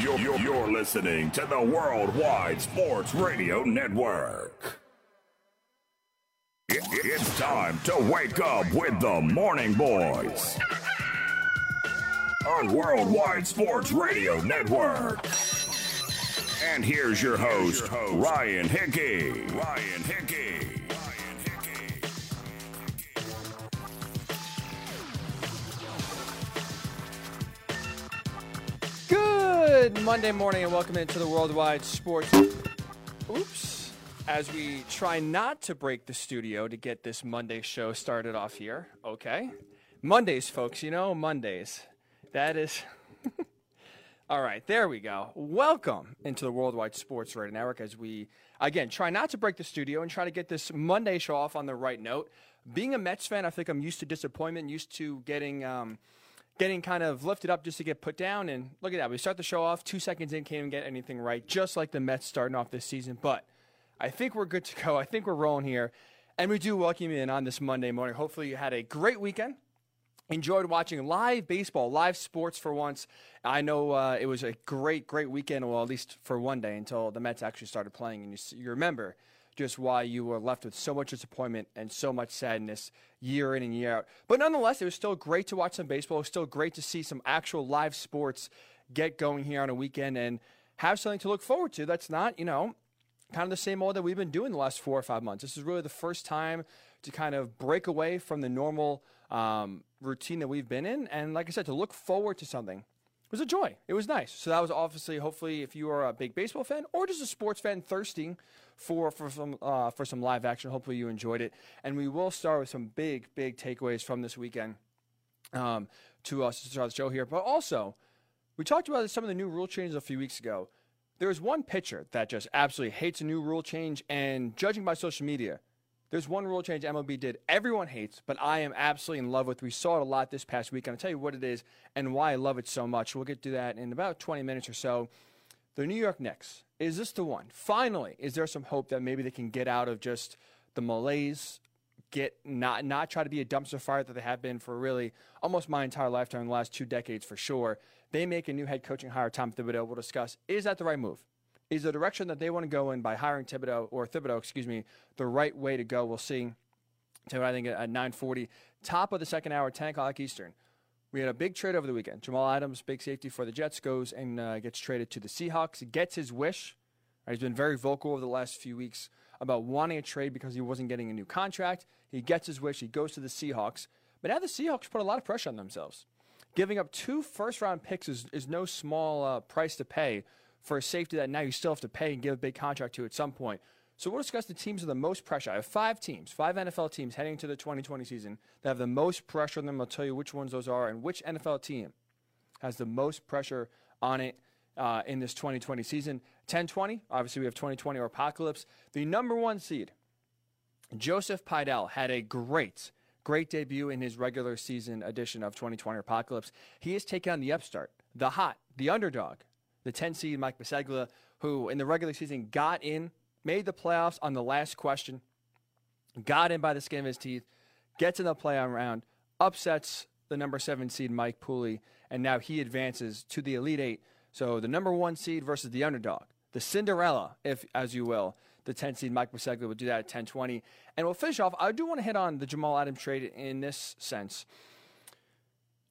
You're, you're, you're listening to the Worldwide Sports Radio Network. It, it's time to wake up with the Morning Boys on Worldwide Sports Radio Network. And here's your host, Ryan Hickey. Ryan Hickey. Good Monday morning and welcome into the Worldwide Sports. Oops. As we try not to break the studio to get this Monday show started off here. Okay. Mondays, folks, you know, Mondays. That is. All right, there we go. Welcome into the Worldwide Sports Radio Network as we, again, try not to break the studio and try to get this Monday show off on the right note. Being a Mets fan, I think I'm used to disappointment, used to getting. Um, getting kind of lifted up just to get put down. And look at that. We start the show off two seconds in, can't even get anything right, just like the Mets starting off this season. But I think we're good to go. I think we're rolling here. And we do welcome you in on this Monday morning. Hopefully, you had a great weekend. Enjoyed watching live baseball, live sports for once. I know uh, it was a great, great weekend, well, at least for one day until the Mets actually started playing. And you, you remember just why you were left with so much disappointment and so much sadness year in and year out. But nonetheless, it was still great to watch some baseball. It was still great to see some actual live sports get going here on a weekend and have something to look forward to that's not, you know, kind of the same old that we've been doing the last four or five months. This is really the first time to kind of break away from the normal um, routine that we've been in. And like I said, to look forward to something was a joy. It was nice. So that was obviously, hopefully, if you are a big baseball fan or just a sports fan thirsting for for some uh, for some live action, hopefully you enjoyed it. And we will start with some big big takeaways from this weekend um, to us to start the show here. But also, we talked about some of the new rule changes a few weeks ago. There was one pitcher that just absolutely hates a new rule change, and judging by social media, there's one rule change MLB did everyone hates, but I am absolutely in love with. We saw it a lot this past week, and I'll tell you what it is and why I love it so much. We'll get to that in about 20 minutes or so. The New York Knicks. Is this the one? Finally, is there some hope that maybe they can get out of just the malaise, get not not try to be a dumpster fire that they have been for really almost my entire lifetime, the last two decades for sure. They make a new head coaching hire, Tom Thibodeau. We'll discuss. Is that the right move? Is the direction that they want to go in by hiring Thibodeau or Thibodeau, excuse me, the right way to go. We'll see. So I think at 9:40, top of the second hour, 10 o'clock Eastern. We had a big trade over the weekend. Jamal Adams, big safety for the Jets, goes and uh, gets traded to the Seahawks. He gets his wish. Right, he's been very vocal over the last few weeks about wanting a trade because he wasn't getting a new contract. He gets his wish. He goes to the Seahawks. But now the Seahawks put a lot of pressure on themselves. Giving up two first round picks is, is no small uh, price to pay for a safety that now you still have to pay and give a big contract to at some point. So we'll discuss the teams with the most pressure. I have five teams, five NFL teams heading into the 2020 season that have the most pressure on them. I'll tell you which ones those are and which NFL team has the most pressure on it uh, in this 2020 season. 10-20, obviously we have 2020 or Apocalypse. The number one seed, Joseph Pidell, had a great, great debut in his regular season edition of 2020 Apocalypse. He has taken on the upstart, the hot, the underdog, the 10 seed Mike Biseglia, who in the regular season got in, made the playoffs on the last question, got in by the skin of his teeth, gets in the playoff round, upsets the number seven seed Mike Pooley, and now he advances to the Elite Eight. So the number one seed versus the underdog, the Cinderella, if as you will. The 10 seed Mike Biseglia will do that at 1020. And we'll finish off. I do want to hit on the Jamal Adams trade in this sense.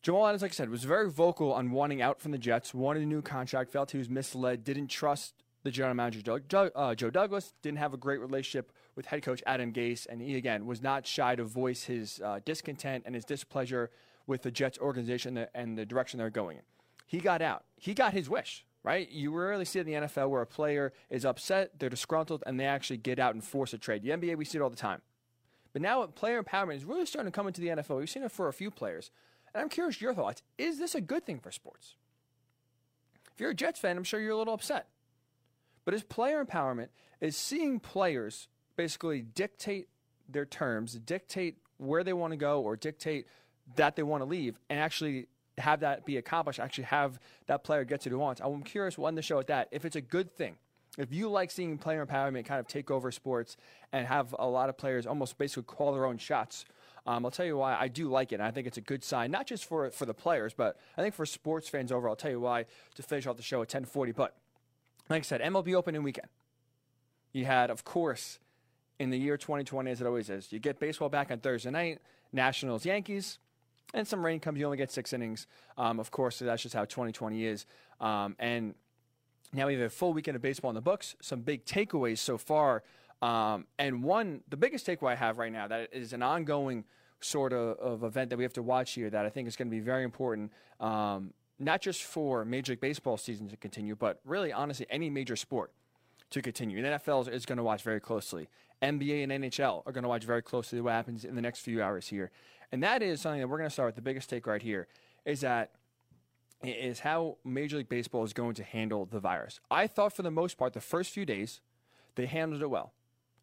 Jamal Adams, like I said, was very vocal on wanting out from the Jets, wanted a new contract, felt he was misled, didn't trust the general manager Doug, uh, Joe Douglas, didn't have a great relationship with head coach Adam Gase, and he again was not shy to voice his uh, discontent and his displeasure with the Jets organization and the direction they're going in. He got out. He got his wish, right? You rarely see it in the NFL where a player is upset, they're disgruntled, and they actually get out and force a trade. The NBA, we see it all the time. But now player empowerment is really starting to come into the NFL. We've seen it for a few players. And I'm curious your thoughts. Is this a good thing for sports? If you're a Jets fan, I'm sure you're a little upset. But is player empowerment is seeing players basically dictate their terms, dictate where they want to go, or dictate that they want to leave, and actually have that be accomplished, actually have that player get to he wants. I'm curious, end the show at that, if it's a good thing. If you like seeing player empowerment kind of take over sports and have a lot of players almost basically call their own shots Um, I'll tell you why I do like it. And I think it's a good sign, not just for for the players, but I think for sports fans overall. I'll tell you why to finish off the show at 10:40. But like I said, MLB opening weekend. You had, of course, in the year 2020, as it always is, you get baseball back on Thursday night, Nationals, Yankees, and some rain comes. You only get six innings. Um, of course, that's just how 2020 is. Um, and now we have a full weekend of baseball in the books. Some big takeaways so far. Um, and one, the biggest takeaway I have right now that is an ongoing sort of, of event that we have to watch here that I think is going to be very important, um, not just for Major League Baseball season to continue, but really, honestly, any major sport to continue. The NFL is going to watch very closely. NBA and NHL are going to watch very closely what happens in the next few hours here. And that is something that we're going to start with. The biggest take right here is that is how Major League Baseball is going to handle the virus. I thought for the most part, the first few days, they handled it well.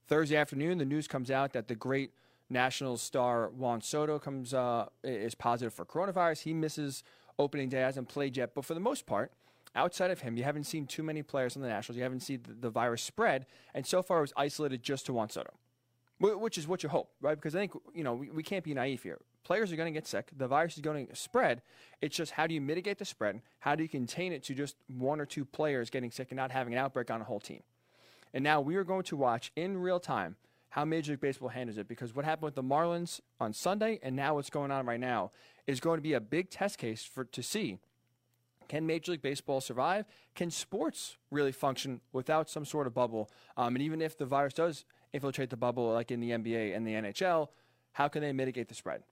Thursday afternoon, the news comes out that the great Nationals star Juan Soto comes uh, is positive for coronavirus. He misses opening day, hasn't played yet. But for the most part, outside of him, you haven't seen too many players on the Nationals. You haven't seen the, the virus spread, and so far it was isolated just to Juan Soto, which is what you hope, right? Because I think you know we, we can't be naive here. Players are going to get sick. The virus is going to spread. It's just how do you mitigate the spread? How do you contain it to just one or two players getting sick and not having an outbreak on a whole team? And now we are going to watch in real time how Major League Baseball handles it because what happened with the Marlins on Sunday and now what's going on right now is going to be a big test case for to see can Major League Baseball survive? Can sports really function without some sort of bubble? Um, and even if the virus does infiltrate the bubble, like in the NBA and the NHL, how can they mitigate the spread?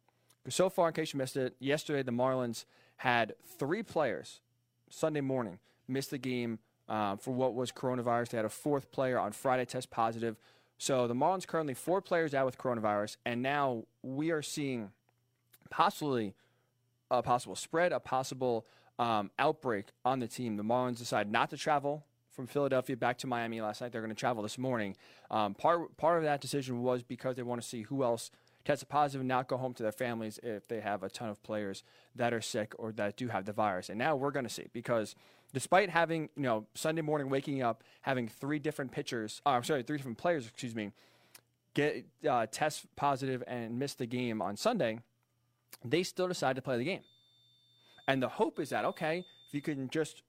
So far, in case you missed it, yesterday the Marlins had three players Sunday morning miss the game um, for what was coronavirus. They had a fourth player on Friday test positive. So the Marlins currently four players out with coronavirus, and now we are seeing possibly a possible spread, a possible um, outbreak on the team. The Marlins decide not to travel from Philadelphia back to Miami last night. They're going to travel this morning. Um, part part of that decision was because they want to see who else tested positive and not go home to their families if they have a ton of players that are sick or that do have the virus. And now we're going to see because despite having you know Sunday morning waking up having three different pitchers, uh, I'm sorry, three different players, excuse me, get uh, test positive and miss the game on Sunday, they still decide to play the game. And the hope is that, okay, if you can just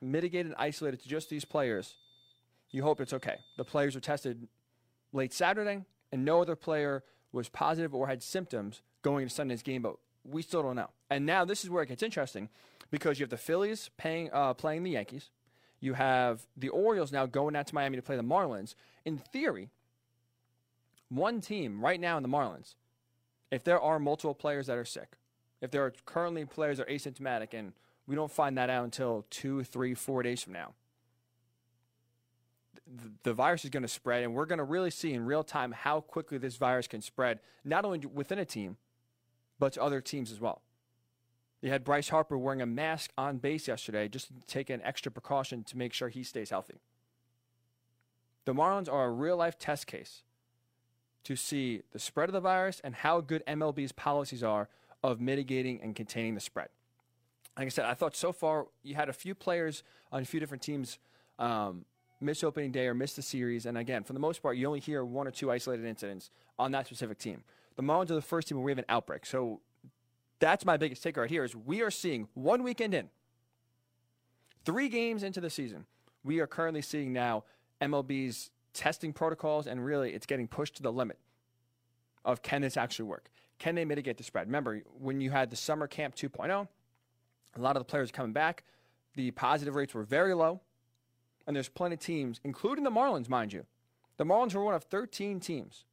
mitigate and isolate it to just these players, you hope it's okay. The players were tested late Saturday, and no other player was positive or had symptoms going into Sunday's game, but we still don't know. And now this is where it gets interesting because you have the Phillies paying, uh, playing the Yankees. You have the Orioles now going out to Miami to play the Marlins. In theory, one team right now in the Marlins, if there are multiple players that are sick, if there are currently players that are asymptomatic and we don't find that out until two, three, four days from now, the, the virus is going to spread, and we're going to really see in real time how quickly this virus can spread, not only within a team, but to other teams as well. You had Bryce Harper wearing a mask on base yesterday just to take an extra precaution to make sure he stays healthy. The Marlins are a real life test case to see the spread of the virus and how good MLB's policies are of mitigating and containing the spread. Like I said, I thought so far you had a few players on a few different teams um, miss opening day or miss the series. And again, for the most part, you only hear one or two isolated incidents on that specific team. The Marlins are the first team where we have an outbreak. So that's my biggest take right here is we are seeing one weekend in, three games into the season, we are currently seeing now MLB's testing protocols, and really it's getting pushed to the limit of can this actually work? Can they mitigate the spread? Remember, when you had the summer camp 2.0, a lot of the players coming back, the positive rates were very low. And there's plenty of teams, including the Marlins, mind you. The Marlins were one of 13 teams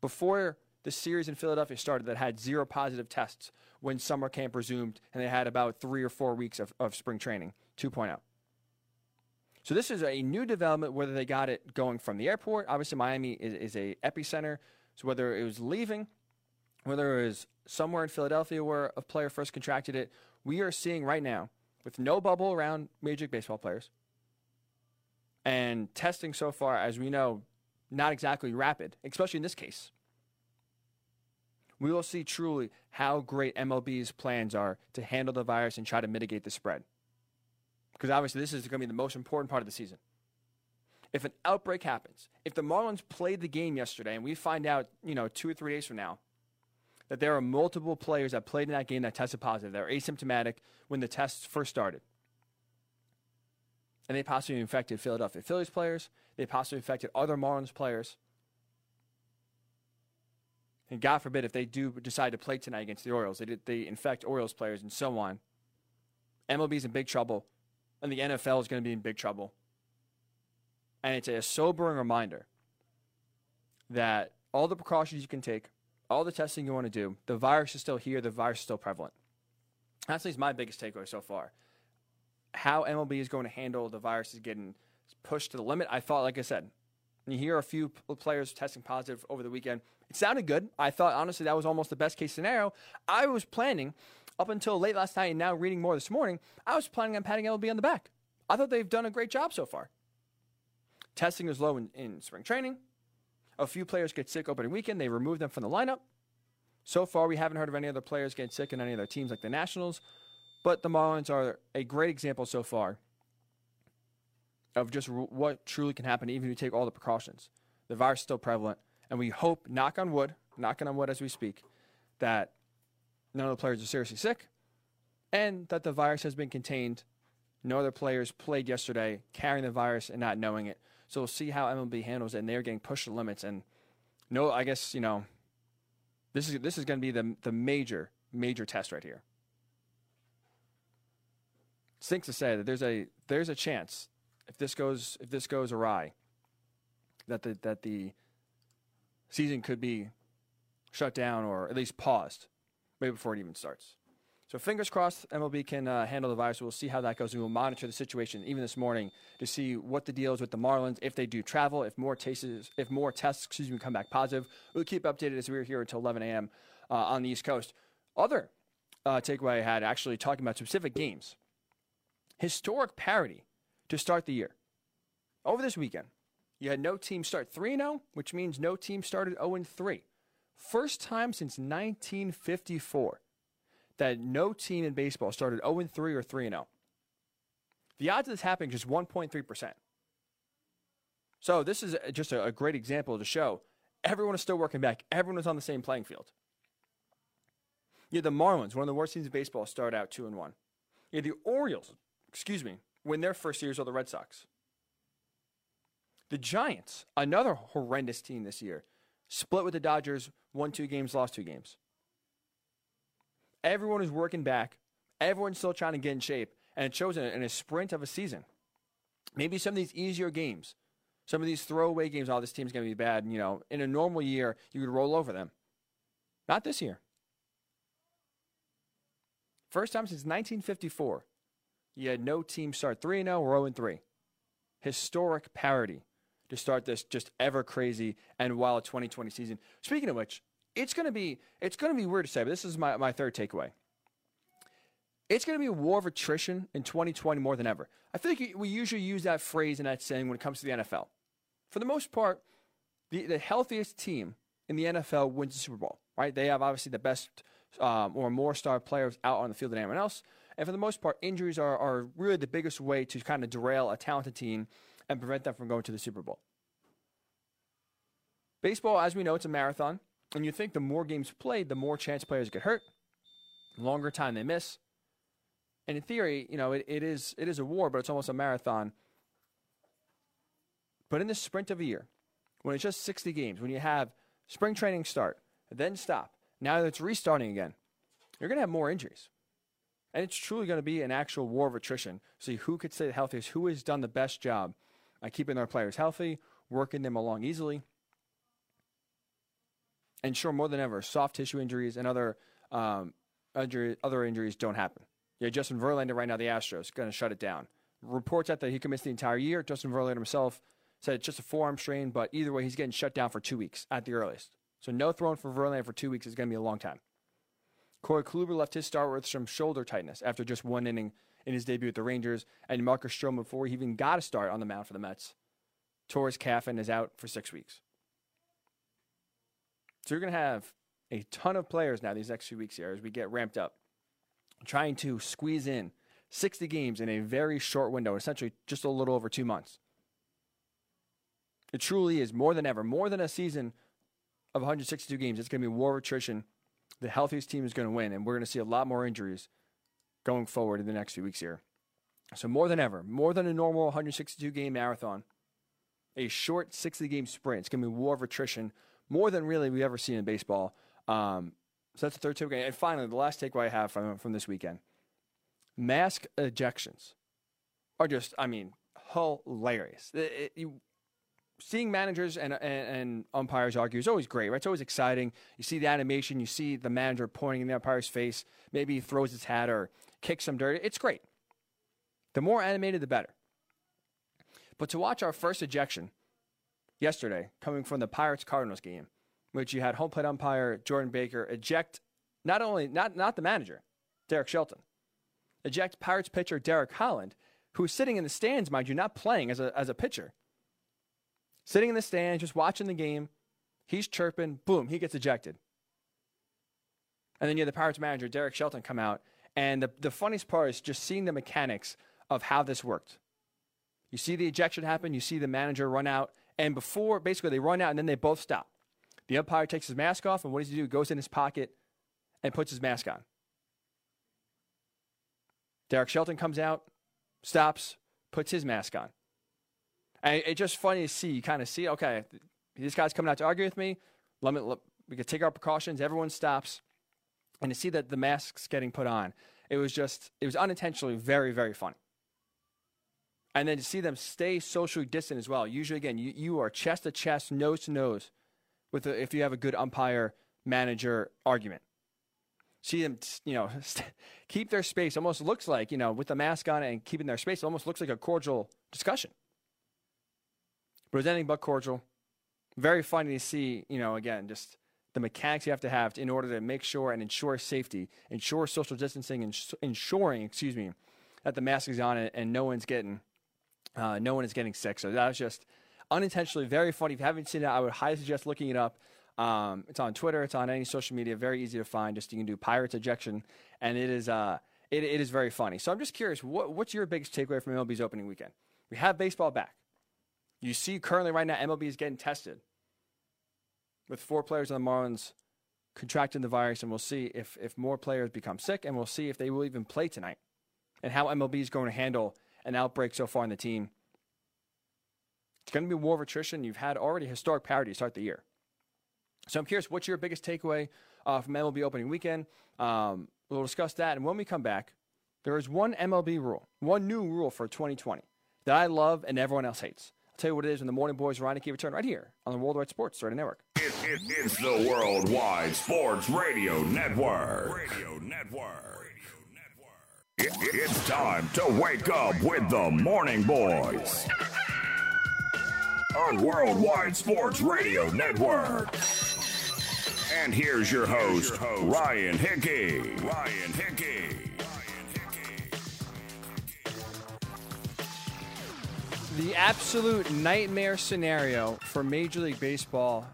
before the series in Philadelphia started that had zero positive tests when summer camp resumed, and they had about three or four weeks of, of spring training 2.0. So this is a new development, whether they got it going from the airport. Obviously, Miami is, is a epicenter. So whether it was leaving whether it was somewhere in Philadelphia where a player first contracted it, we are seeing right now, with no bubble around Major League Baseball players, and testing so far, as we know, not exactly rapid, especially in this case. We will see truly how great MLB's plans are to handle the virus and try to mitigate the spread. Because obviously, this is going to be the most important part of the season. If an outbreak happens, if the Marlins played the game yesterday and we find out, you know, two or three days from now that there are multiple players that played in that game that tested positive, that were asymptomatic when the tests first started. And they possibly infected Philadelphia Phillies players. They possibly infected other Marlins players. And God forbid if they do decide to play tonight against the Orioles, they, they infect Orioles players and so on. MLB's in big trouble, and the NFL is going to be in big trouble. And it's a sobering reminder that all the precautions you can take, all the testing you want to do, the virus is still here, the virus is still prevalent. That's at least my biggest takeaway so far. How MLB is going to handle the virus is getting pushed to the limit. I thought, like I said, you hear a few players testing positive over the weekend. It sounded good. I thought, honestly, that was almost the best case scenario. I was planning up until late last night and now reading more this morning, I was planning on patting MLB on the back. I thought they've done a great job so far. Testing is low in, in spring training. A few players get sick opening weekend. They remove them from the lineup. So far, we haven't heard of any other players getting sick in any of their teams like the Nationals. But the Marlins are a great example so far of just what truly can happen, even if you take all the precautions. The virus is still prevalent, and we hope, knock on wood, knocking on wood as we speak, that none of the players are seriously sick, and that the virus has been contained. No other players played yesterday carrying the virus and not knowing it. So we'll see how MLB handles it, and they're getting pushed to limits. And no, I guess you know, this is this is going to be the the major major test right here. Stinks to say that there's a there's a chance if this goes if this goes awry that the that the season could be shut down or at least paused maybe before it even starts. So fingers crossed, MLB can uh, handle the virus. We'll see how that goes, and we'll monitor the situation even this morning to see what the deal is with the Marlins if they do travel, if more cases, if more tests, excuse me, come back positive. We'll keep updated as we're here until 11 a.m. Uh, on the East Coast. Other uh, takeaway I had actually talking about specific games. Historic parity to start the year. Over this weekend, you had no team start 3 0, which means no team started 0 3. First time since 1954 that no team in baseball started 0 3 or 3 0. The odds of this happening is just 1.3%. So this is just a, great example to show everyone is still working back. Everyone is on the same playing field. You had the Marlins, one of the worst teams in baseball, start out two and one. You had the Orioles, excuse me, win their first series of the Red Sox. The Giants, another horrendous team this year, split with the Dodgers, won two games, lost two games. Everyone is working back. Everyone's still trying to get in shape, and it shows in a, in a sprint of a season. Maybe some of these easier games, some of these throwaway games, oh, this team's going to be bad. And, you know, in a normal year, you would roll over them. Not this year. First time since 1954, you had no team start 3 0 or 0 3. Historic parity to start this just ever crazy and wild 2020 season. Speaking of which, it's going to be it's going to be weird to say, but this is my, my third takeaway. It's going to be a war of attrition in 2020 more than ever. I feel like we usually use that phrase and that saying when it comes to the NFL. For the most part, the, the healthiest team in the NFL wins the Super Bowl, right? They have obviously the best um, or more star players out on the field than anyone else. And for the most part, injuries are, are really the biggest way to kind of derail a talented team and prevent them from going to the Super Bowl. Baseball, as we know, it's a marathon. And you think the more games played, the more chance players get hurt, longer time they miss. And in theory, you know, it, it is it is a war, but it's almost a marathon. But in this sprint of a year, when it's just 60 games, when you have spring training start, then stop, now that it's restarting again, you're going to have more injuries. And it's truly going to be an actual war of attrition. See who could stay the healthiest, who has done the best job at keeping their players healthy, working them along easily. And sure, more than ever, soft tissue injuries and other um, injury, other injuries don't happen. Yeah, Justin Verlander right now, the Astros, going to shut it down. Reports out that he could miss the entire year. Justin Verlander himself said it's just a forearm strain, but either way, he's getting shut down for two weeks at the earliest. So no throwing for Verlander for two weeks is going to be a long time. Corey Kluber left his start with some shoulder tightness after just one inning in his debut with the Rangers, and Marcus Stroman before he even got a start on the mound for the Mets. Torres calf and is out for six weeks. So you're going to have a ton of players now these next few weeks here as we get ramped up, trying to squeeze in 60 games in a very short window, essentially just a little over two months. It truly is more than ever, more than a season of 162 games. It's going to be war of attrition the healthiest team is going to win, and we're going to see a lot more injuries going forward in the next few weeks here. So more than ever, more than a normal 162 game marathon, a short 60 game sprint. It's going to be war of attrition, more than really we ever seen in baseball. Um, so that's the third takeaway. And finally, the last takeaway I have from, from this weekend mask ejections are just, I mean, hilarious. It, it, you, seeing managers and, and, and, umpires argue is always great, right? It's always exciting. You see the animation, you see the manager pointing in the umpire's face. Maybe he throws his hat or kicks some dirt. It's great. The more animated, the better. But to watch our first ejection yesterday coming from the Pirates Cardinals game, which you had home plate umpire Jordan Baker eject not only not not the manager, Derek Shelton, eject Pirates pitcher Derek Holland, who's sitting in the stands, mind you, not playing as a as a pitcher. Sitting in the stands, just watching the game. He's chirping, boom, he gets ejected. And then you have the Pirates manager, Derek Shelton, come out. And the, the funniest part is just seeing the mechanics of how this worked. You see the ejection happen, you see the manager run out, and before basically they run out and then they both stop. The umpire takes his mask off, and what does he do? He goes in his pocket and puts his mask on. Derek Shelton comes out, stops, puts his mask on. And it's just funny to see. You kind of see, okay, this guy's coming out to argue with me. Let me, let, we can take our precautions. Everyone stops. And to see that the mask's getting put on, it was just, it was unintentionally very, very funny. And then to see them stay socially distant as well. Usually, again, you, you are chest to chest, nose to nose with a, if you have a good umpire manager argument. See them, you know, keep their space. Almost looks like, you know, with the mask on and keeping their space, almost looks like a cordial discussion. But it was anything but cordial. Very funny to see, you know, again, just the mechanics you have to have in order to make sure and ensure safety, ensure social distancing, and ensuring, excuse me, that the mask is on and, and no one's getting, uh, no one is getting sick. So that was just unintentionally very funny. If you haven't seen it, I would highly suggest looking it up. Um, it's on Twitter. It's on any social media. Very easy to find. Just you can do Pirates ejection, and it is uh, it, it is very funny. So I'm just curious, what, what's your biggest takeaway from MLB's opening weekend? We have baseball back. You see, currently right now, MLB is getting tested with four players on the Marlins contracting the virus, and we'll see if if more players become sick, and we'll see if they will even play tonight, and how MLB is going to handle an outbreak so far in the team. It's going to be war of attrition. You've had already historic parity to start the year. So I'm curious, what's your biggest takeaway uh, from MLB opening weekend? Um, we'll discuss that. And when we come back, there is one MLB rule, one new rule for 2020 that I love and everyone else hates. Tell you what it is when the Morning Boys Reineke return right here on the Worldwide Sports Radio Network. It, it, it's the Worldwide Sports Radio Network. Radio Network. It, it's time to wake up with the Morning Boys on Worldwide Sports Radio Network. And here's your host, Ryan Hickey. Ryan Hickey. The absolute nightmare scenario for Major League Baseball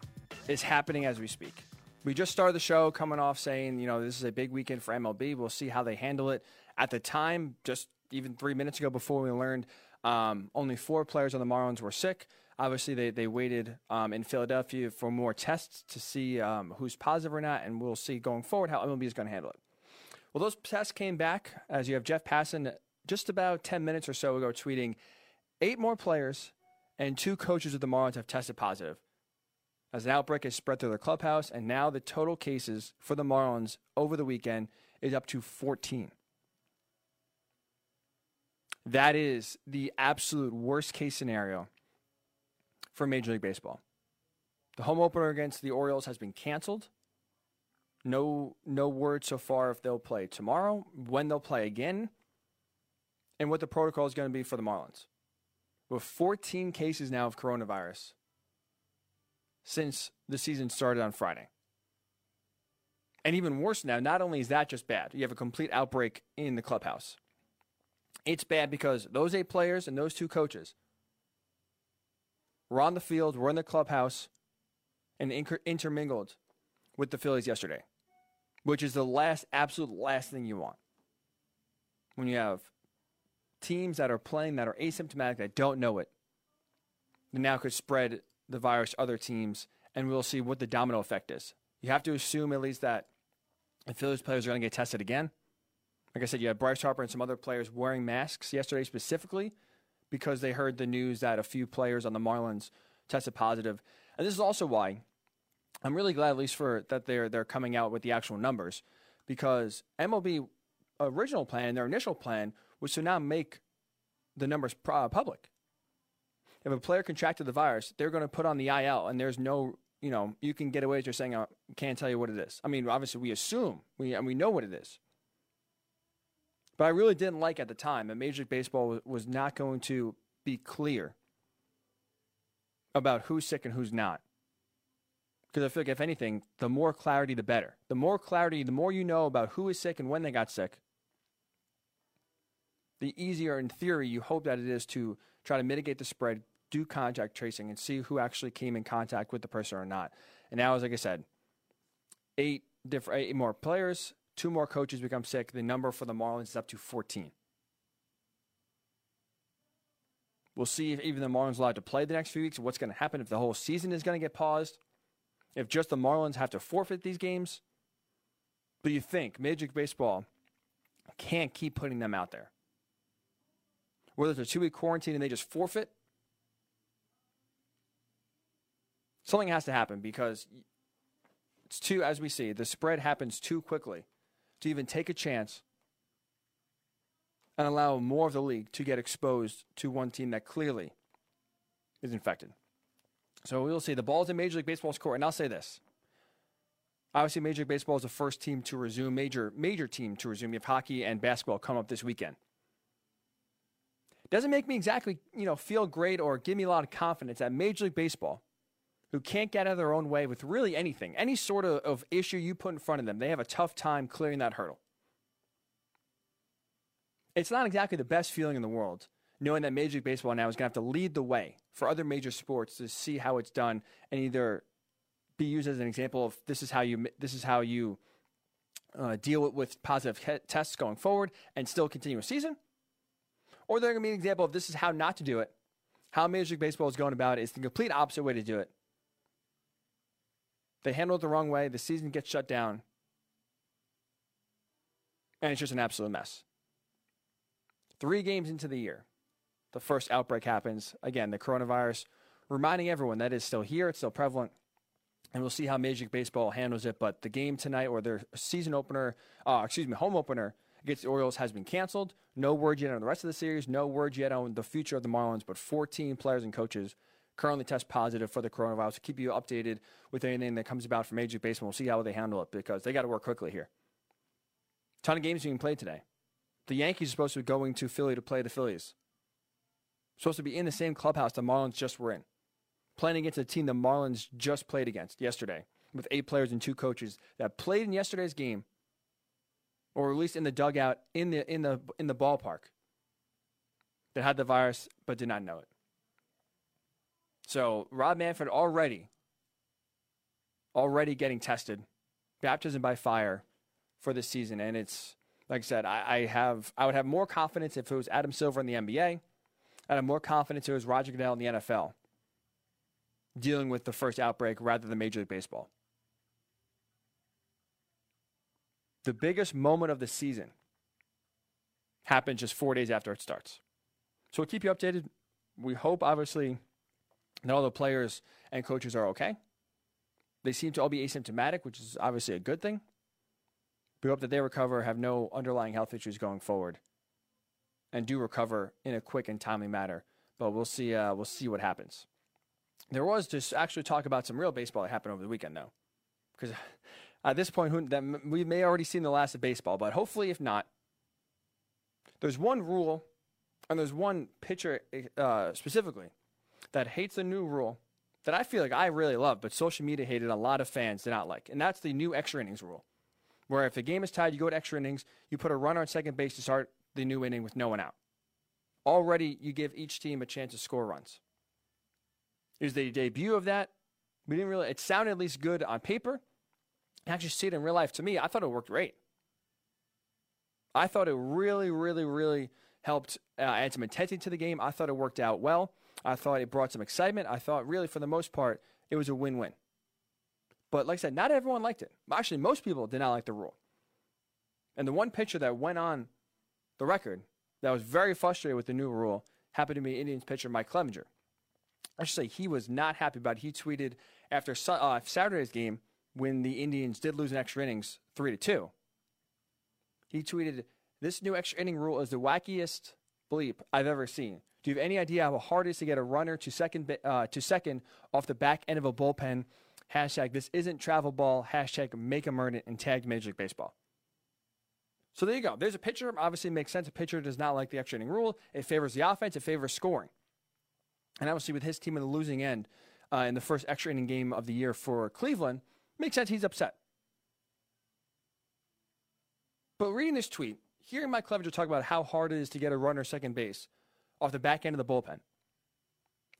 is happening as we speak. We just started the show coming off saying, you know, this is a big weekend for MLB. We'll see how they handle it. At the time, just even three minutes ago before we learned um, only four players on the Marlins were sick. Obviously, they, they waited um, in Philadelphia for more tests to see um, who's positive or not, and we'll see going forward how MLB is going to handle it. Well, those tests came back as you have Jeff Passan just about 10 minutes or so ago tweeting eight more players and two coaches of the Marlins have tested positive as an outbreak has spread through their clubhouse, and now the total cases for the Marlins over the weekend is up to 14. That is the absolute worst case scenario for Major League Baseball. The home opener against the Orioles has been canceled. No, no word so far if they'll play tomorrow, when they'll play again, and what the protocol is going to be for the Marlins. With 14 cases now of coronavirus since the season started on Friday. And even worse now, not only is that just bad, you have a complete outbreak in the clubhouse. It's bad because those eight players and those two coaches were on the field, were in the clubhouse, and inter- intermingled with the Phillies yesterday, which is the last, absolute last thing you want. When you have teams that are playing that are asymptomatic that don't know it, now could spread the virus to other teams, and we'll see what the domino effect is. You have to assume at least that the Phillies players are going to get tested again. Like I said, you had Bryce Harper and some other players wearing masks yesterday specifically because they heard the news that a few players on the Marlins tested positive. And this is also why I'm really glad, at least for that they're they're coming out with the actual numbers, because MLB original plan, their initial plan, was to now make the numbers uh, public. If a player contracted the virus, they're going to put on the IL, and there's no, you know, you can get away with just saying, I can't tell you what it is. I mean, obviously, we assume, we, and we know what it is. But I really didn't like at the time that Major League Baseball was not going to be clear about who's sick and who's not. Because I feel like, if anything, the more clarity, the better. The more clarity, the more you know about who is sick and when they got sick, the easier, in theory, you hope that it is to try to mitigate the spread, do contact tracing, and see who actually came in contact with the person or not. And now, as like I said, eight different, eight more players, two more coaches become sick. The number for the Marlins is up to 14. We'll see if even the Marlins allowed to play the next few weeks. What's going to happen if the whole season is going to get paused? If just the Marlins have to forfeit these games? But you think Major League Baseball can't keep putting them out there? Whether it's a two week quarantine and they just forfeit, something has to happen because it's too, as we see, the spread happens too quickly to even take a chance and allow more of the league to get exposed to one team that clearly is infected. So we'll see. The ball's in Major League Baseball's court, and I'll say this. Obviously, Major League Baseball is the first team to resume, major major team to resume. If hockey and basketball come up this weekend, doesn't make me exactly you know feel great or give me a lot of confidence that Major League Baseball, who can't get out of their own way with really anything, any sort of, of issue you put in front of them, they have a tough time clearing that hurdle. It's not exactly the best feeling in the world knowing that Major League Baseball now is going to have to lead the way for other major sports to see how it's done and either be used as an example of this is how you this is how you uh, deal with, positive he- tests going forward and still continue a season, or they're going to be an example of this is how not to do it. How Major League Baseball is going about it is the complete opposite way to do it. They handle it the wrong way. The season gets shut down, and it's just an absolute mess. Three games into the year, the first outbreak happens. Again, the coronavirus, reminding everyone that is still here, it's still prevalent. And we'll see how Major League Baseball handles it. But the game tonight, or their season opener, uh, excuse me, home opener against the Orioles has been canceled. No word yet on the rest of the series. No word yet on the future of the Marlins. But 14 players and coaches currently test positive for the coronavirus. To keep you updated with anything that comes about from Major League Baseball. We'll see how they handle it because they got to work quickly here. Ton of games being played today. The Yankees are supposed to be going to Philly to play the Phillies. Supposed to be in the same clubhouse the Marlins just were in. Playing against a team the Marlins just played against yesterday with eight players and two coaches that played in yesterday's game, or at least in the dugout in the in the in the ballpark that had the virus but did not know it. So Rob Manfred already already getting tested, baptism by fire for this season, and it's like I said, I, I, have I would have more confidence if it was Adam Silver in the NBA. I'd have more confidence if it was Roger Goodell in the NFL dealing with the first outbreak rather than Major League Baseball. The biggest moment of the season happened just four days after it starts. So we'll keep you updated. We hope, obviously, that all the players and coaches are okay. They seem to all be asymptomatic, which is obviously a good thing. We hope that they recover, have no underlying health issues going forward, and do recover in a quick and timely manner. But we'll see. Uh, we'll see what happens. There was just actually talk about some real baseball that happened over the weekend, though, because at this point, that we may already seen the last of baseball. But hopefully, if not, there's one rule, and there's one pitcher uh, specifically that hates the new rule that I feel like I really love, but social media hated. A lot of fans did not like, and that's the new extra innings rule where if the game is tied, you go to extra innings, you put a runner on second base to start the new inning with no one out. Already, you give each team a chance to score runs. Is the debut of that? We didn't really. It sounded at least good on paper. Actually, see it in real life. To me, I thought it worked great. I thought it really, really, really helped uh, add some intensity to the game. I thought it worked out well. I thought it brought some excitement. I thought, really, for the most part, it was a win-win. But like I said, not everyone liked it. Actually, most people did not like the rule. And the one pitcher that went on the record that was very frustrated with the new rule happened to be Indians pitcher Mike Clevinger. I should say he was not happy about it. He tweeted after uh, Saturday's game when the Indians did lose in extra innings, three to two. He tweeted, "This new extra inning rule is the wackiest bleep I've ever seen. Do you have any idea how hard it is to get a runner to second uh, to second off the back end of a bullpen? Hashtag this isn't travel ball. Hashtag make a it and tag Major League Baseball. So there you go. There's a pitcher. Obviously, makes sense. A pitcher does not like the extra inning rule. It favors the offense. It favors scoring. And obviously, with his team in the losing end uh, in the first extra inning game of the year for Cleveland, makes sense. He's upset. But reading this tweet, hearing Mike Clevinger talk about how hard it is to get a runner second base off the back end of the bullpen,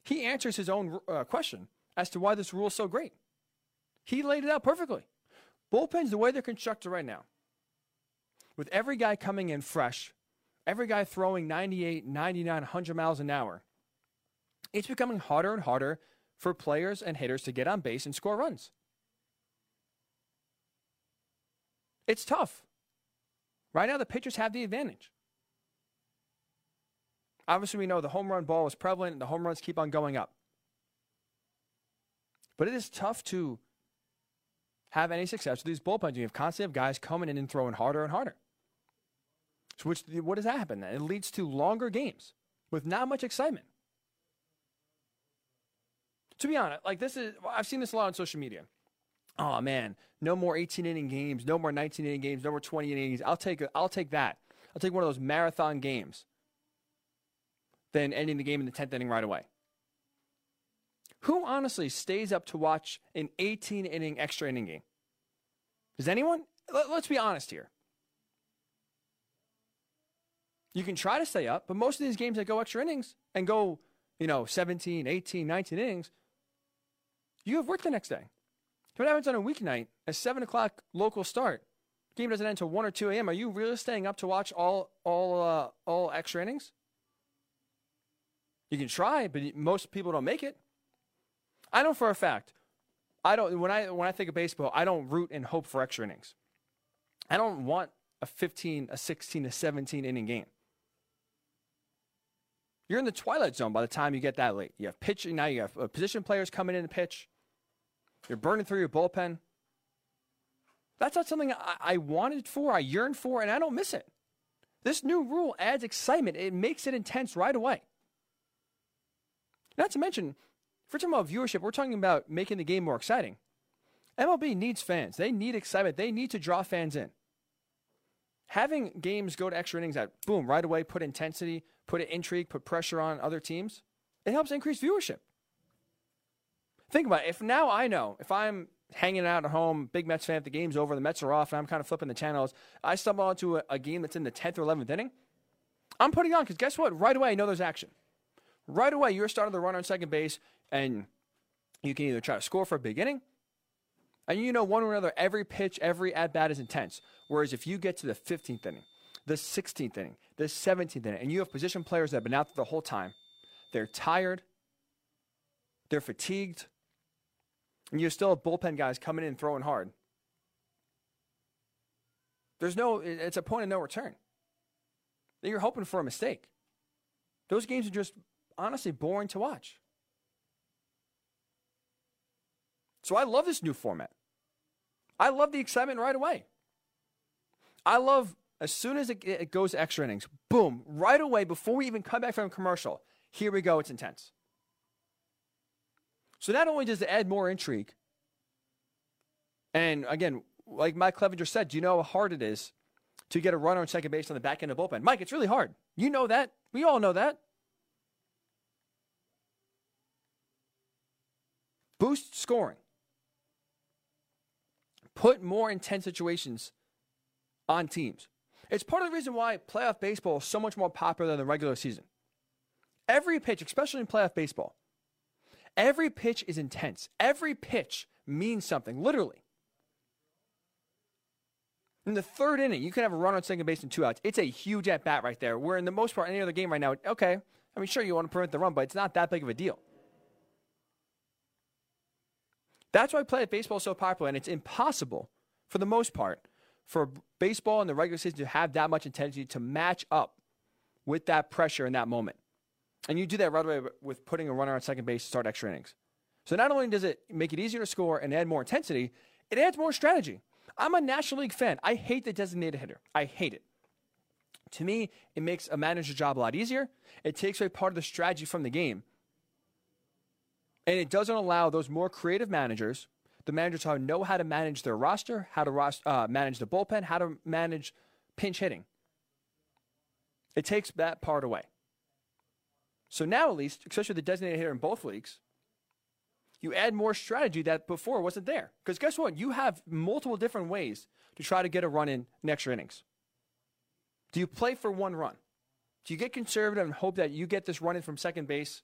he answers his own uh, question as to why this rule is so great. He laid it out perfectly. Bullpens, the way they're constructed right now, with every guy coming in fresh, every guy throwing 98, 99, 100 miles an hour, it's becoming harder and harder for players and hitters to get on base and score runs. It's tough. Right now, the pitchers have the advantage. Obviously, we know the home run ball is prevalent and the home runs keep on going up. But it is tough to have any success with these bullpens. You have constantly have guys coming in and throwing harder and harder. So which what does that happen? Then? It leads to longer games with not much excitement. To be honest, like this is I've seen this a lot on social media. Oh man, no more 18 inning games, no more 19 inning games, no more 20 innings. I'll take I'll take that. I'll take one of those marathon games than ending the game in the 10th inning right away. Who honestly stays up to watch an 18 inning extra inning game? Does anyone? Let's be honest here. You can try to stay up, but most of these games that go extra innings and go, you know, 17, 18, 19 innings, you have work the next day. What happens on a weeknight, a 7 o'clock local start? Game doesn't end until 1 or 2 a.m. Are you really staying up to watch all, all, uh, all extra innings? You can try, but most people don't make it. I know for a fact. I don't when I when I think of baseball, I don't root and hope for extra innings. I don't want a 15, a 16, a 17 inning game. You're in the twilight zone by the time you get that late. You have pitching now. You have uh, position players coming in to pitch. You're burning through your bullpen. That's not something I, I wanted for. I yearned for, and I don't miss it. This new rule adds excitement. It makes it intense right away. Not to mention, if we're talking about viewership, we're talking about making the game more exciting. MLB needs fans. They need excitement. They need to draw fans in. Having games go to extra innings that boom right away put intensity, put intrigue, put pressure on other teams, it helps increase viewership. Think about it. If now I know, if I'm hanging out at home, big Mets fan, if the game's over, the Mets are off, and I'm kind of flipping the channels, I stumble onto a, a game that's in the 10th or 11th inning, I'm putting on because guess what? Right away, I know there's action. Right away, you're starting the run on second base, and you can either try to score for a big inning, and you know one or another, every pitch, every at bat is intense. Whereas if you get to the 15th inning, the 16th inning, the 17th inning, and you have position players that have been out there the whole time, they're tired, they're fatigued, and you still have bullpen guys coming in throwing hard. There's no, it's a point of no return. You're hoping for a mistake. Those games are just honestly boring to watch. So I love this new format. I love the excitement right away. I love as soon as it, it goes extra innings, boom, right away before we even come back from commercial, here we go, it's intense. So not only does it add more intrigue, and again, like Mike Clevinger said, do you know how hard it is to get a runner on second base on the back end of bullpen? Mike, it's really hard. You know that. We all know that. Boost scoring. Put more intense situations on teams. It's part of the reason why playoff baseball is so much more popular than the regular season. Every pitch, especially in playoff baseball, every pitch is intense. Every pitch means something, literally. In the third inning, you can have a run on second base and two outs. It's a huge at bat right there. Where in the most part, any other game right now, okay, I mean, sure, you want to prevent the run, but it's not that big of a deal. That's why playoff baseball is so popular, and it's impossible, for the most part, for baseball in the regular season to have that much intensity to match up with that pressure in that moment. And you do that right away with putting a runner on second base to start extra innings. So not only does it make it easier to score and add more intensity, it adds more strategy. I'm a National League fan. I hate the designated hitter. I hate it. To me, it makes a manager's job a lot easier. It takes away part of the strategy from the game. And it doesn't allow those more creative managers, the managers who know how to manage their roster, how to uh, manage the bullpen, how to manage pinch hitting. It takes that part away. So now, at least, especially the designated hitter in both leagues, you add more strategy that before wasn't there. Because guess what? You have multiple different ways to try to get a run in extra innings. Do you play for one run? Do you get conservative and hope that you get this run in from second base?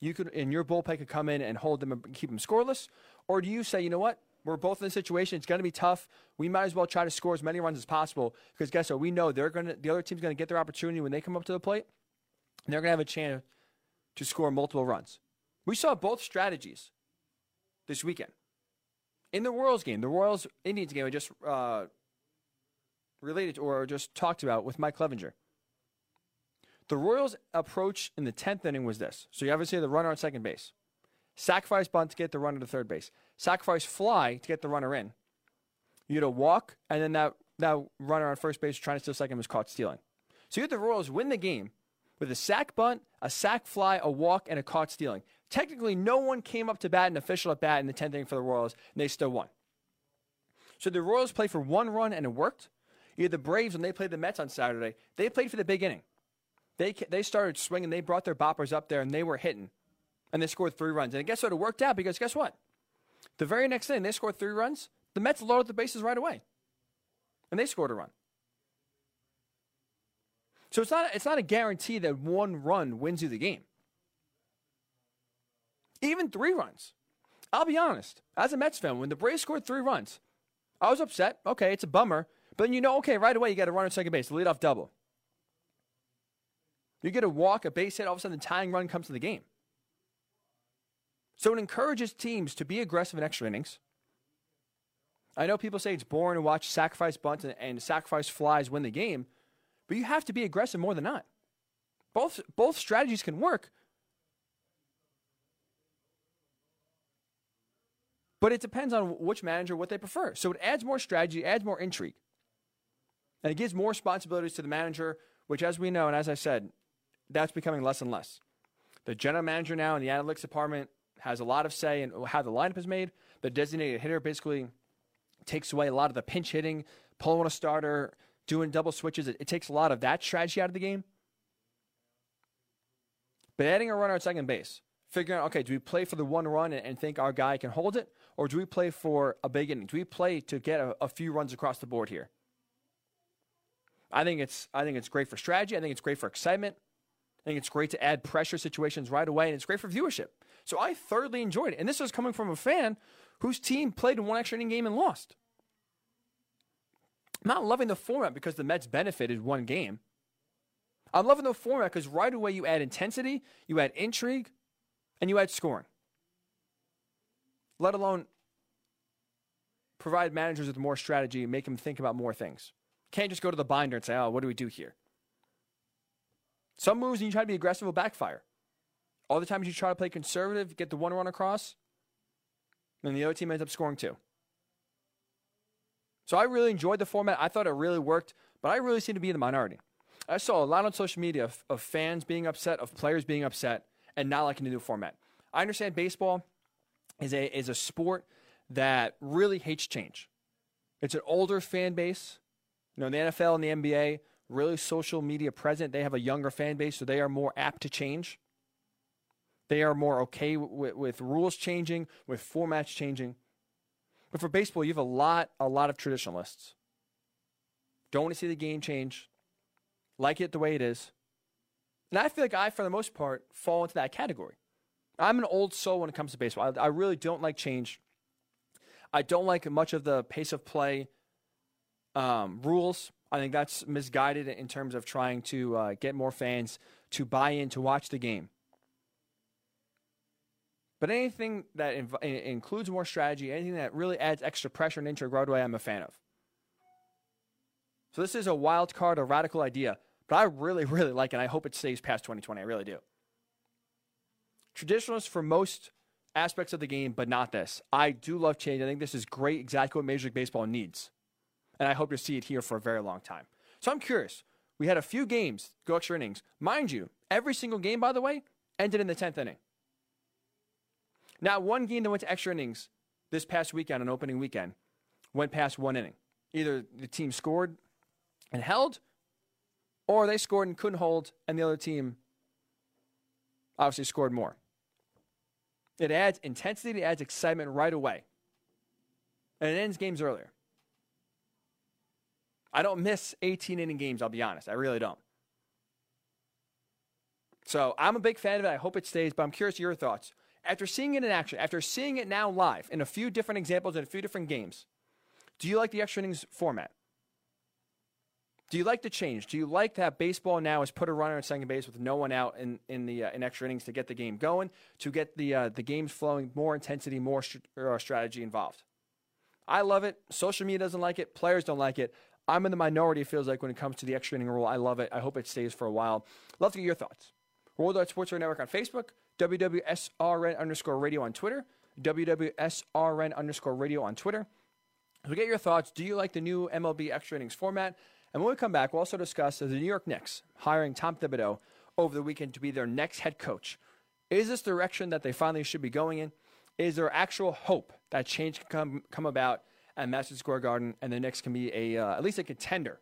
You could, and your bullpen could come in and hold them and keep them scoreless, or do you say, you know what? We're both in a situation. It's going to be tough. We might as well try to score as many runs as possible because guess what? We know they're going to. The other team's going to get their opportunity when they come up to the plate. They're going to have a chance to score multiple runs. We saw both strategies this weekend. In the Royals game, the Royals Indians game I just uh, related or just talked about with Mike Clevinger. The Royals' approach in the 10th inning was this. So you obviously have the runner on second base. Sacrifice bunt to get the runner to third base. Sacrifice fly to get the runner in. You had a walk, and then that, that runner on first base trying to steal second was caught stealing. So you had the Royals win the game with a sac bunt, a sac fly, a walk, and a caught stealing. Technically, no one came up to bat an official at bat in the 10th inning for the Royals, and they still won. So the Royals played for one run, and it worked. You had the Braves, when they played the Mets on Saturday, they played for the big inning. They, they started swinging, they brought their boppers up there, and they were hitting. And they scored three runs. And guess what? It worked out because guess what? The very next inning, they scored three runs. The Mets loaded the bases right away. And they scored a run. So it's not, it's not a guarantee that one run wins you the game even three runs. I'll be honest, as a Mets fan, when the Braves scored three runs, I was upset. Okay, it's a bummer. But then you know, okay, right away you got a run at second base, the leadoff double. You get a walk, a base hit, all of a sudden the tying run comes to the game. So it encourages teams to be aggressive in extra innings. I know people say it's boring to watch sacrifice bunts and, and sacrifice flies win the game, but you have to be aggressive more than not. Both both strategies can work, But it depends on which manager, what they prefer. So it adds more strategy, adds more intrigue. And it gives more responsibilities to the manager, which, as we know, and as I said, that's becoming less and less. The general manager now in the analytics department has a lot of say in how the lineup is made. The designated hitter basically takes away a lot of the pinch hitting, pulling on a starter, doing double switches. It, it takes a lot of that strategy out of the game. But adding a runner at second base, figuring out, okay, do we play for the one run and, and think our guy can hold it? Or do we play for a big inning? Do we play to get a, a few runs across the board here? I think it's I think it's great for strategy. I think it's great for excitement. I think it's great to add pressure situations right away, and it's great for viewership. So I thoroughly enjoyed it. And this was coming from a fan whose team played in one extra inning game and lost. I'm not loving the format because the Mets benefited one game. I'm loving the format because right away you add intensity, you add intrigue, and you add scoring let alone provide managers with more strategy and make them think about more things. Can't just go to the binder and say, oh, what do we do here? Some moves and you try to be aggressive will backfire. All the times you try to play conservative, get the one run across, and the other team ends up scoring two. So I really enjoyed the format. I thought it really worked, but I really seem to be in the minority. I saw a lot on social media of, of fans being upset, of players being upset, and not liking the new format. I understand baseball is a is a sport that really hates change. It's an older fan base. You know, the NFL and the NBA really social media present. They have a younger fan base, so they are more apt to change. They are more okay with, with rules changing, with formats changing. But for baseball, you have a lot, a lot of traditionalists. Don't want to see the game change. Like it the way it is. And I feel like I, for the most part, fall into that category. I'm an old soul when it comes to baseball. I, I really don't like change. I don't like much of the pace of play um, rules. I think that's misguided in terms of trying to uh, get more fans to buy in to watch the game. But anything that inv- includes more strategy, anything that really adds extra pressure and intrigue away, I'm a fan of. So this is a wild card, a radical idea, but I really, really like it. I hope it stays past 2020. I really do. Traditionalists for most aspects of the game, but not this. I do love change. I think this is great, exactly what Major League Baseball needs. And I hope to see it here for a very long time. So I'm curious. We had a few games go extra innings. Mind you, every single game, by the way, ended in the 10th inning. Not one game that went to extra innings this past weekend, on opening weekend, went past one inning. Either the team scored and held, or they scored and couldn't hold, and the other team obviously scored more. It adds intensity, it adds excitement right away. And it ends games earlier. I don't miss 18 inning games, I'll be honest. I really don't. So I'm a big fan of it. I hope it stays, but I'm curious your thoughts. After seeing it in action, after seeing it now live in a few different examples in a few different games, do you like the extra innings format? Do you like the change? Do you like that baseball now is put a runner at second base with no one out in, in the uh, in extra innings to get the game going, to get the uh, the games flowing, more intensity, more st- uh, strategy involved? I love it. Social media doesn't like it. Players don't like it. I'm in the minority. It feels like when it comes to the extra inning rule. I love it. I hope it stays for a while. Love to get your thoughts. World Worldwide Sports Network on Facebook, WWSRN underscore radio on Twitter, WWSRN underscore radio on Twitter. So get your thoughts. Do you like the new MLB extra innings format? And when we come back, we'll also discuss the New York Knicks hiring Tom Thibodeau over the weekend to be their next head coach. Is this direction that they finally should be going in? Is there actual hope that change can come, come about at Madison Square Garden and the Knicks can be a uh, at least a contender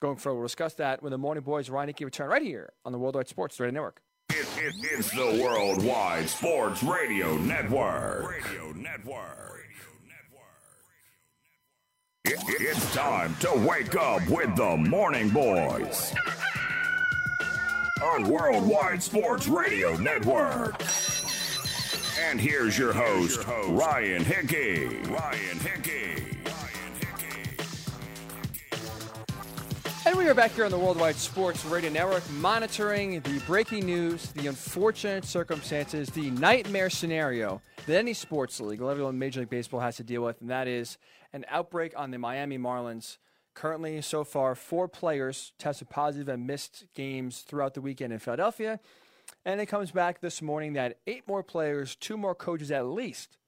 going forward? We'll discuss that when the Morning Boys Ryan Hickey return right here on the Worldwide Sports Radio Network. It, it, it's the Worldwide Sports Radio Network. Radio Network. It, it's time to wake up with the Morning Boys on Worldwide Sports Radio Network. And here's your host, Ryan Hickey. Ryan Hickey. And we are back here on the Worldwide Sports Radio Network, monitoring the breaking news, the unfortunate circumstances, the nightmare scenario that any sports league, let alone Major League Baseball, has to deal with, and that is an outbreak on the Miami Marlins. Currently, so far, four players tested positive and missed games throughout the weekend in Philadelphia. And it comes back this morning that eight more players, two more coaches at least,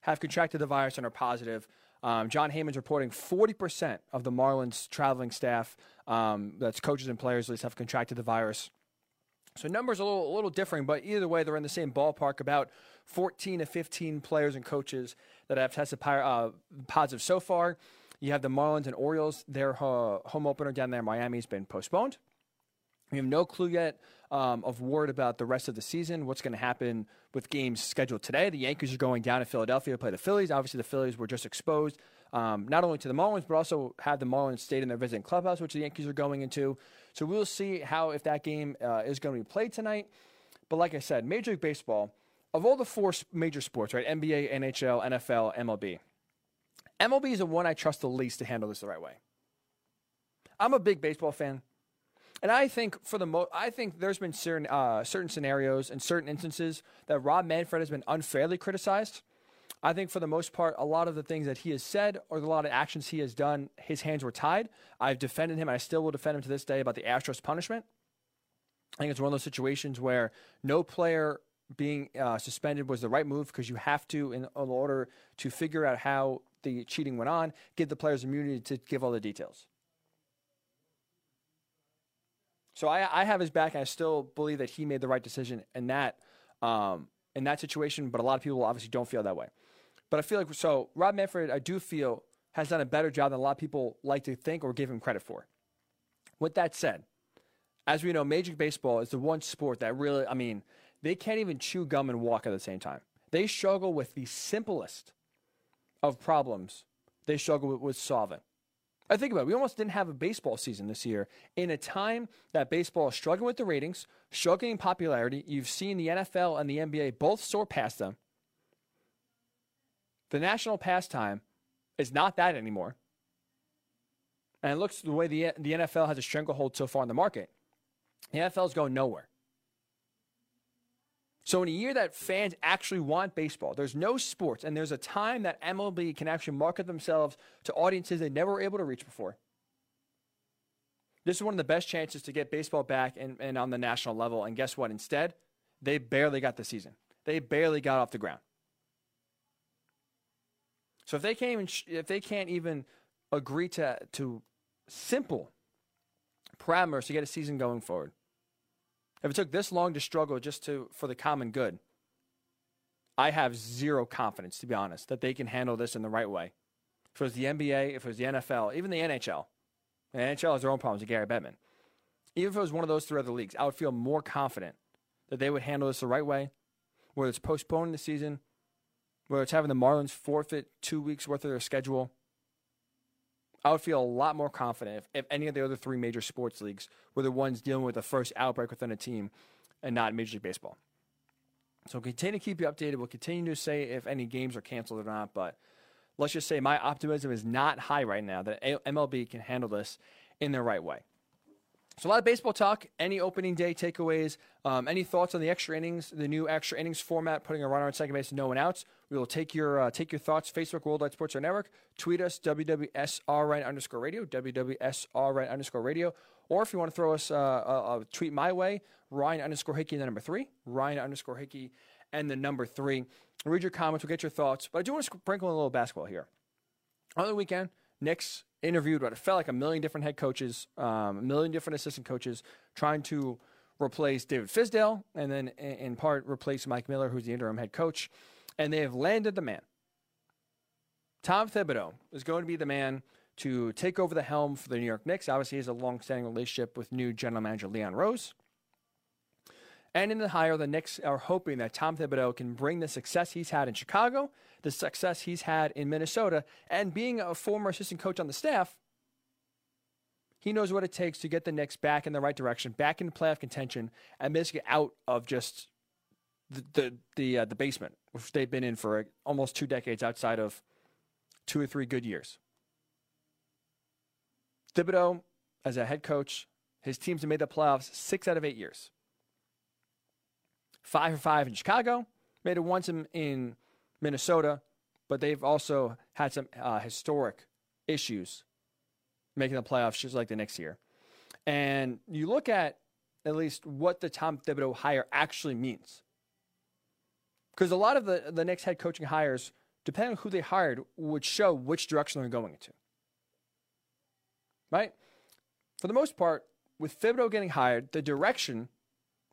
have contracted the virus and are positive. Um, Jon Heyman's reporting 40% of the Marlins traveling staff, um, that's coaches and players, at least have contracted the virus. So numbers a little, a little different, but either way, they're in the same ballpark. About 14 to 15 players and coaches that have tested uh, positive so far. You have the Marlins and Orioles. Their uh, home opener down there in Miami has been postponed. We have no clue yet um, of word about the rest of the season, what's going to happen with games scheduled today. The Yankees are going down to Philadelphia to play the Phillies. Obviously, the Phillies were just exposed um, not only to the Marlins, but also have the Marlins stayed in their visiting clubhouse, which the Yankees are going into. So we'll see how if that game uh, is going to be played tonight. But like I said, Major League Baseball, of all the four major sports, right, NBA, NHL, NFL, MLB, MLB is the one I trust the least to handle this the right way. I'm a big baseball fan. And I think for the mo- I think there's been certain uh, certain scenarios and certain instances that Rob Manfred has been unfairly criticized. I think for the most part, a lot of the things that he has said or a lot of actions he has done, his hands were tied. I've defended him, and I still will defend him to this day about the Astros punishment. I think it's one of those situations where no player being uh, suspended was the right move because you have to, in, in order to figure out how the cheating went on, give the players immunity to give all the details. So I, I have his back, and I still believe that he made the right decision in that um, in that situation. But a lot of people obviously don't feel that way. But I feel like so Rob Manfred, I do feel has done a better job than a lot of people like to think or give him credit for. With that said, as we know, Major League Baseball is the one sport that really, I mean, they can't even chew gum and walk at the same time. They struggle with the simplest of problems. They struggle with, with solving. I think about it. We almost didn't have a baseball season this year in a time that baseball is struggling with the ratings, struggling in popularity. You've seen the NFL and the NBA both soar past them. The national pastime is not that anymore. And it looks the way the, the NFL has a stranglehold so far in the market. The NFL is going nowhere. So, in a year that fans actually want baseball, there's no sports, and there's a time that MLB can actually market themselves to audiences they never were able to reach before. This is one of the best chances to get baseball back and, and on the national level. And guess what? Instead, they barely got the season. They barely got off the ground. So if they can't even, if they can't even agree to to simple parameters to get a season going forward, if it took this long to struggle just to for the common good, I have zero confidence, to be honest, that they can handle this in the right way. If it was the NBA, if it was the NFL, even the NHL, the NHL has their own problems with Gary Bettman. Even if it was one of those three other leagues, I would feel more confident that they would handle this the right way, whether it's postponing the season, whether it's having the Marlins forfeit two weeks worth of their schedule. I would feel a lot more confident if, if any of the other three major sports leagues were the ones dealing with the first outbreak within a team and not Major League Baseball. So we'll continue to keep you updated. We'll continue to say if any games are canceled or not, but let's just say my optimism is not high right now that MLB can handle this in the right way. So a lot of baseball talk. Any opening day takeaways? Um, any thoughts on the extra innings, the new extra innings format, putting a runner on second base, no one outs? We will take your uh, take your thoughts. Facebook Worldwide Sports Network. Tweet us WWSR underscore radio WWSR underscore radio. Or if you want to throw us uh, a, a, tweet my way, Ryan underscore Hickey and the number three, Ryan underscore Hickey and the number three. Read your comments. We'll get your thoughts. But I do want to sprinkle in a little basketball here. On the weekend, Knicks interviewed what it felt like a million different head coaches, um, a million different assistant coaches, trying to replace David Fizdale and then in part replace Mike Miller, who's the interim head coach. And they have landed the man. Tom Thibodeau is going to be the man to take over the helm for the New York Knicks. Obviously, he has a long-standing relationship with new general manager Leon Rose. And in the hire, the Knicks are hoping that Tom Thibodeau can bring the success he's had in Chicago, the success he's had in Minnesota, and being a former assistant coach on the staff, he knows what it takes to get the Knicks back in the right direction, back in playoff contention, and basically out of just the the the, uh, the basement, which they've been in for almost two decades, outside of two or three good years. Thibodeau, as a head coach, his teams have made the playoffs six out of eight years five for five in Chicago, made it once in, in Minnesota, but they've also had some uh, historic issues making the playoffs just like the next year. And you look at at least what the Tom Thibodeau hire actually means. Because a lot of the, the Knicks head coaching hires, depending on who they hired, would show which direction they're going into. Right? For the most part, with Thibodeau getting hired, the direction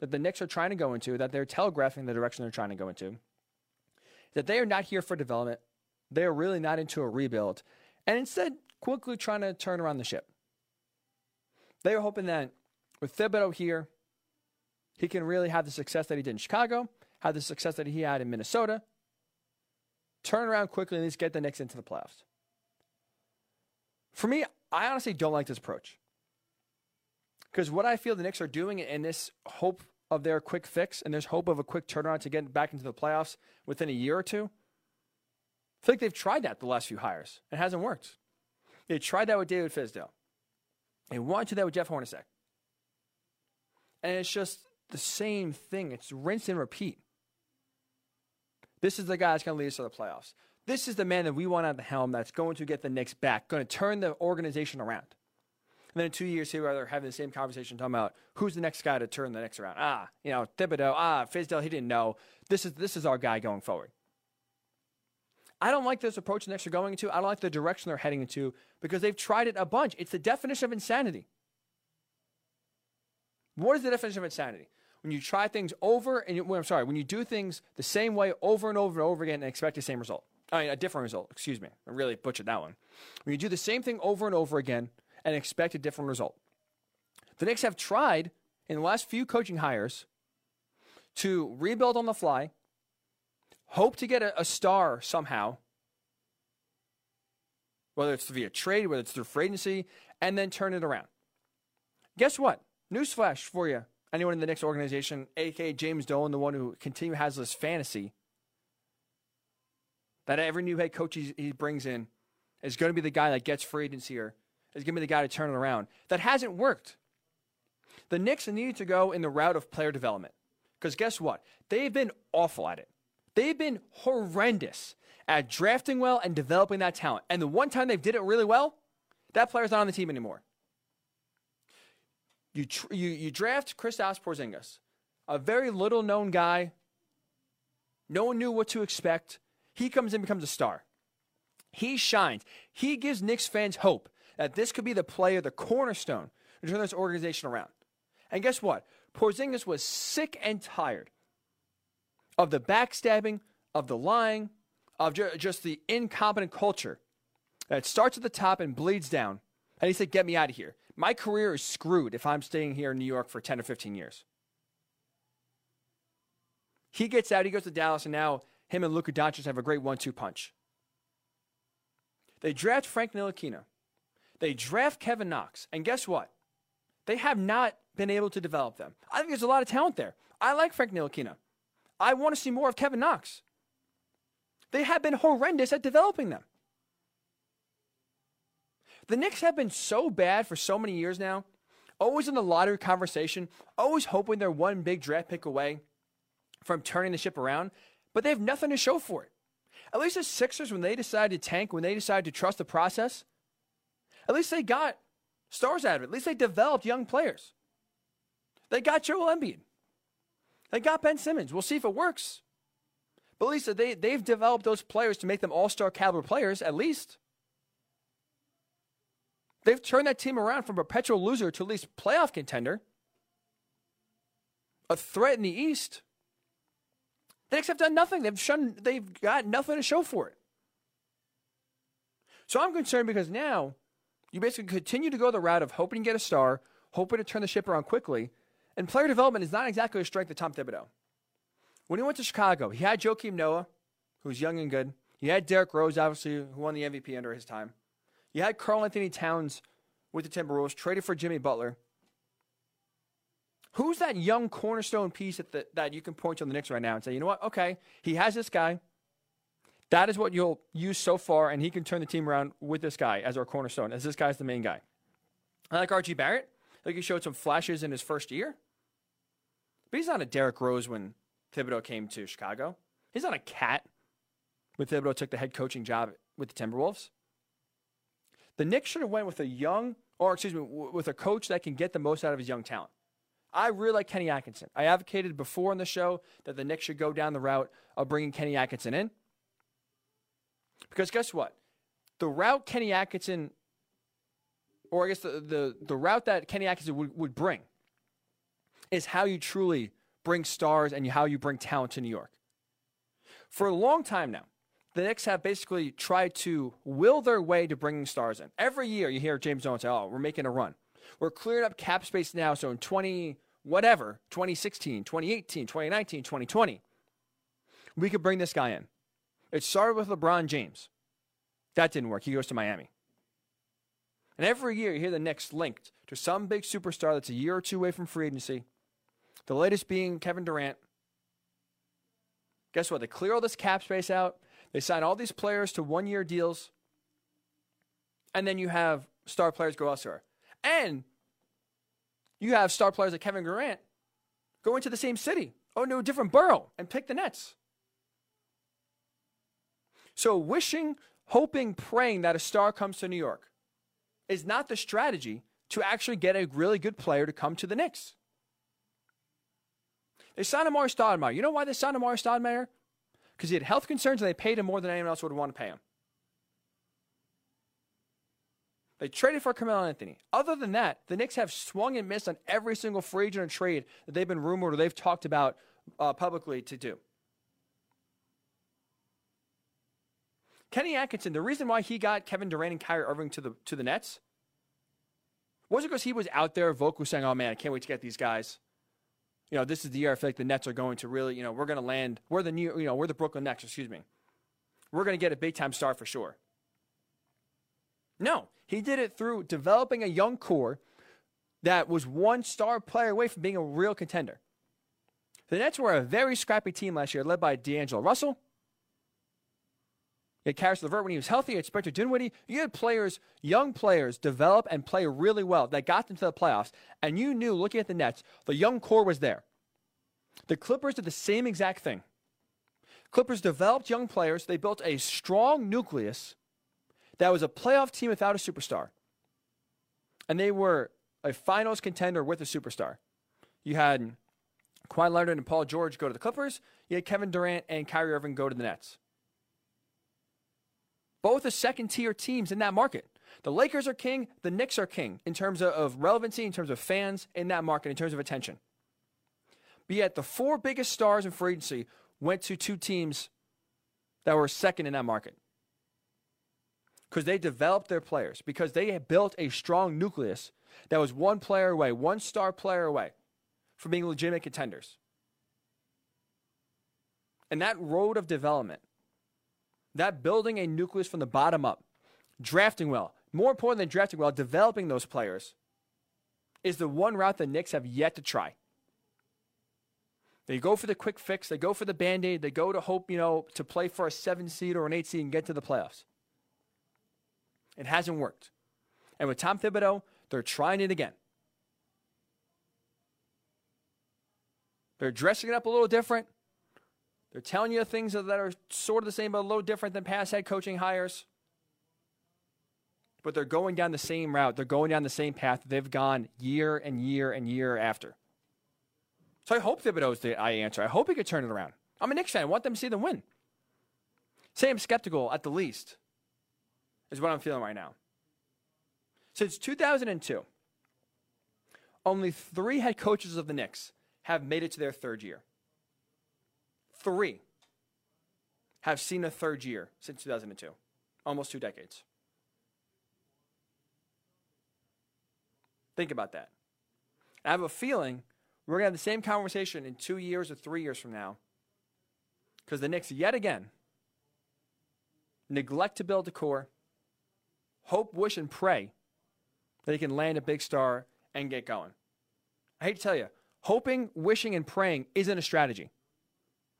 that the Knicks are trying to go into, that they're telegraphing the direction they're trying to go into, that they are not here for development. They are really not into a rebuild, and instead quickly trying to turn around the ship. They are hoping that with Thibodeau here, he can really have the success that he did in Chicago, have the success that he had in Minnesota, turn around quickly and at least get the Knicks into the playoffs. For me, I honestly don't like this approach. Because what I feel the Knicks are doing in this hope of their quick fix and there's hope of a quick turnaround to get back into the playoffs within a year or two. I feel like they've tried that the last few hires. It hasn't worked. They tried that with David Fizdale. They wanted to that with Jeff Hornacek. And it's just the same thing. It's rinse and repeat. This is the guy that's going to lead us to the playoffs. This is the man that we want at the helm that's going to get the Knicks back, going to turn the organization around. And then in two years, here they're having the same conversation talking about who's the Knicks guy to turn the next around. Ah, you know, Thibodeau, ah, Fizdale, he didn't know. This is this is our guy going forward. I don't like this approach the Knicks are going into. I don't like the direction they're heading into because they've tried it a bunch. It's the definition of insanity. What is the definition of insanity? When you try things over and you, well, I'm sorry, when you do things the same way over and over and over again and expect the same result. I mean, a different result. Excuse me. I really butchered that one. When you do the same thing over and over again and expect a different result. The Knicks have tried in the last few coaching hires to rebuild on the fly, hope to get a, a star somehow, whether it's via trade, whether it's through free agency, and then turn it around. Guess what? Newsflash for you. Anyone in the Knicks organization, aka James Dolan, the one who continue has this fantasy that every new head coach he, brings in is going to be the guy that gets free agency or is going to be the guy to turn it around. That hasn't worked. The Knicks need to go in the route of player development. Because guess what? They've been awful at it. They've been horrendous at drafting well and developing that talent. And the one time they did it really well, that player's not on the team anymore. You, tr- you, you draft Kristaps Porzingis, a very little known guy. No one knew what to expect. He comes in, and becomes a star. He shines. He gives Knicks fans hope that this could be the player, the cornerstone to turn this organization around. And guess what? Porzingis was sick and tired of the backstabbing, of the lying, of ju- just the incompetent culture that starts at the top and bleeds down. And he said, Get me out of here. My career is screwed if I'm staying here in New York for 10 or 15 years. He gets out, he goes to Dallas, and now him and Luka Doncic have a great one two punch. They draft Frank Ntilikina. They draft Kevin Knox. And guess what? They have not been able to develop them. I think there's a lot of talent there. I like Frank Ntilikina. I want to see more of Kevin Knox. They have been horrendous at developing them. The Knicks have been so bad for so many years now, always in the lottery conversation, always hoping they're one big draft pick away from turning the ship around, but they have nothing to show for it. At least the Sixers, when they decide to tank, when they decide to trust the process, at least they got stars out of it. At least they developed young players. They got Joel Embiid. They got Ben Simmons. We'll see if it works. But at least they, they've developed those players to make them all star caliber players, at least. They've turned that team around from perpetual loser to at least playoff contender, a threat in the East. The Knicks have done nothing. They've shown they've got nothing to show for it. So I'm concerned because now you basically continue to go the route of hoping to get a star, hoping to turn the ship around quickly, and player development is not exactly a strength of Tom Thibodeau. When he went to Chicago, he had Joakim Noah, who's young and good. He had Derrick Rose, obviously, who won the MVP under his time. You had Karl-Anthony Towns with the Timberwolves, traded for Jimmy Butler. Who's that young cornerstone piece the, that you can point to on the Knicks right now and say, you know what? Okay, he has this guy. That is what you'll use so far, and he can turn the team around with this guy as our cornerstone, as this guy's the main guy. I like RJ Barrett. I think he showed some flashes in his first year. But he's not a Derrick Rose when Thibodeau came to Chicago. He's not a KAT when Thibodeau took the head coaching job with the Timberwolves. The Knicks should have went with a young, or excuse me, with a coach that can get the most out of his young talent. I really like Kenny Atkinson. I advocated before in the show that the Knicks should go down the route of bringing Kenny Atkinson in. Because guess what? The route Kenny Atkinson, or I guess the, the, the route that Kenny Atkinson would, would bring, is how you truly bring stars and how you bring talent to New York. For a long time now, the Knicks have basically tried to will their way to bringing stars in. Every year you hear James Jones say, oh, we're making a run. We're clearing up cap space now. So in 20, whatever, 2016, 2018, 2019, 2020, we could bring this guy in. It started with LeBron James. That didn't work. He goes to Miami. And every year you hear the Knicks linked to some big superstar that's a year or two away from free agency. The latest being Kevin Durant. Guess what? They clear all this cap space out. They sign all these players to one year deals. And then you have star players go elsewhere. And you have star players like Kevin Durant go into the same city oh, no, a different borough and pick the Nets. So wishing, hoping, praying that a star comes to New York is not the strategy to actually get a really good player to come to the Knicks. They signed Amar'e Stoudemire. You know why they signed Amar'e Stoudemire? Because he had health concerns and they paid him more than anyone else would want to pay him. They traded for Carmelo Anthony. Other than that, the Knicks have swung and missed on every single free agent trade that they've been rumored or they've talked about uh, publicly to do. Kenny Atkinson, the reason why he got Kevin Durant and Kyrie Irving to the to the Nets wasn't because he was out there vocal saying, "Oh man, I can't wait to get these guys." You know, this is the year I feel like the Nets are going to really, you know, we're going to land. We're the new, you know, we're the Brooklyn Nets. Excuse me. We're going to get a big time star for sure. No, he did it through developing a young core that was one star player away from being a real contender. The Nets were a very scrappy team last year, led by D'Angelo Russell, you had Caris LeVert when he was healthy. You had Spencer Dinwiddie. You had players, young players, develop and play really well that got them to the playoffs. And you knew, looking at the Nets, the young core was there. The Clippers did the same exact thing. Clippers developed young players. They built a strong nucleus that was a playoff team without a superstar. And they were a finals contender with a superstar. You had Kawhi Leonard and Paul George go to the Clippers. You had Kevin Durant and Kyrie Irving go to the Nets. Both are second tier teams in that market. The Lakers are king, the Knicks are king in terms of relevancy, in terms of fans in that market, in terms of attention. But yet, the four biggest stars in free agency went to two teams that were second in that market because they developed their players, because they built a strong nucleus that was one player away, one star player away from being legitimate contenders. And that road of development, that building a nucleus from the bottom up, drafting well, more important than drafting well, developing those players, is the one route the Knicks have yet to try. They go for the quick fix, they go for the band aid, they go to hope, you know, to play for a seven seed or an eight seed and get to the playoffs. It hasn't worked. And with Tom Thibodeau, they're trying it again. They're dressing it up a little different. They're telling you things that are sort of the same, but a little different than past head coaching hires. But they're going down the same route. They're going down the same path they've gone year and year and year after. So I hope Thibodeau's the I answer. I hope he could turn it around. I'm a Knicks fan. I want them to see them win. Say I'm skeptical at the least is what I'm feeling right now. Since 2002, only three head coaches of the Knicks have made it to their third year. Three have seen a third year since 2002, almost two decades. Think about that. I have a feeling we're going to have the same conversation in two years or three years from now because the Knicks, yet again, neglect to build a core hope, wish, and pray that he can land a big star and get going. I hate to tell you, hoping, wishing, and praying isn't a strategy.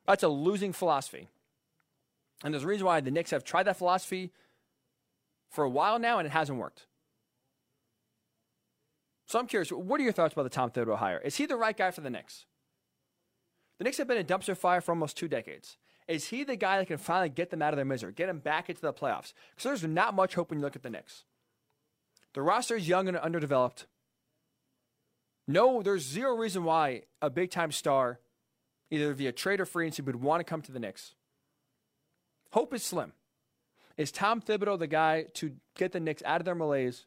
That's a losing philosophy. And there's a reason why the Knicks have tried that philosophy for a while now and it hasn't worked. So I'm curious, what are your thoughts about the Tom Thibodeau hire? Is he the right guy for the Knicks? The Knicks have been a dumpster fire for almost two decades. Is he the guy that can finally get them out of their misery, get them back into the playoffs? Because there's not much hope when you look at the Knicks. The roster is young and underdeveloped. No, there's zero reason why a big time star, either via trade or free agency, would want to come to the Knicks. Hope is slim. Is Tom Thibodeau the guy to get the Knicks out of their malaise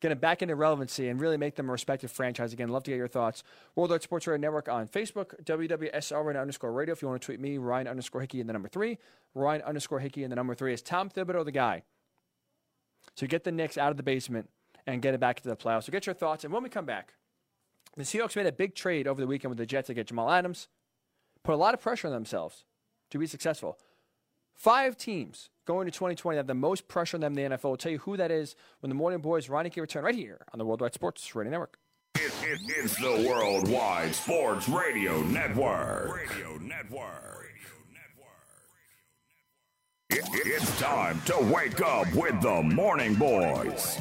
get them back into relevancy and really make them a respected franchise again. Love to get your thoughts. Worldwide Sports Radio Network on Facebook, WWSR underscore radio. If you want to tweet me, Ryan underscore Hickey and the number three. Ryan underscore Hickey and the number three. Is Tom Thibodeau the guy to get the Knicks out of the basement and get it back into the playoffs? So get your thoughts. And when we come back, the Seahawks made a big trade over the weekend with the Jets to get Jamal Adams, put a lot of pressure on themselves to be successful. Five teams going to 2020 have the most pressure on them in the NFL. We'll tell you who that is when the Morning Boys Ronnie can return right here on the Worldwide Sports Radio Network. It, it, it's the Worldwide Sports Radio Network. Radio Network. It, it's time to wake up with the Morning Boys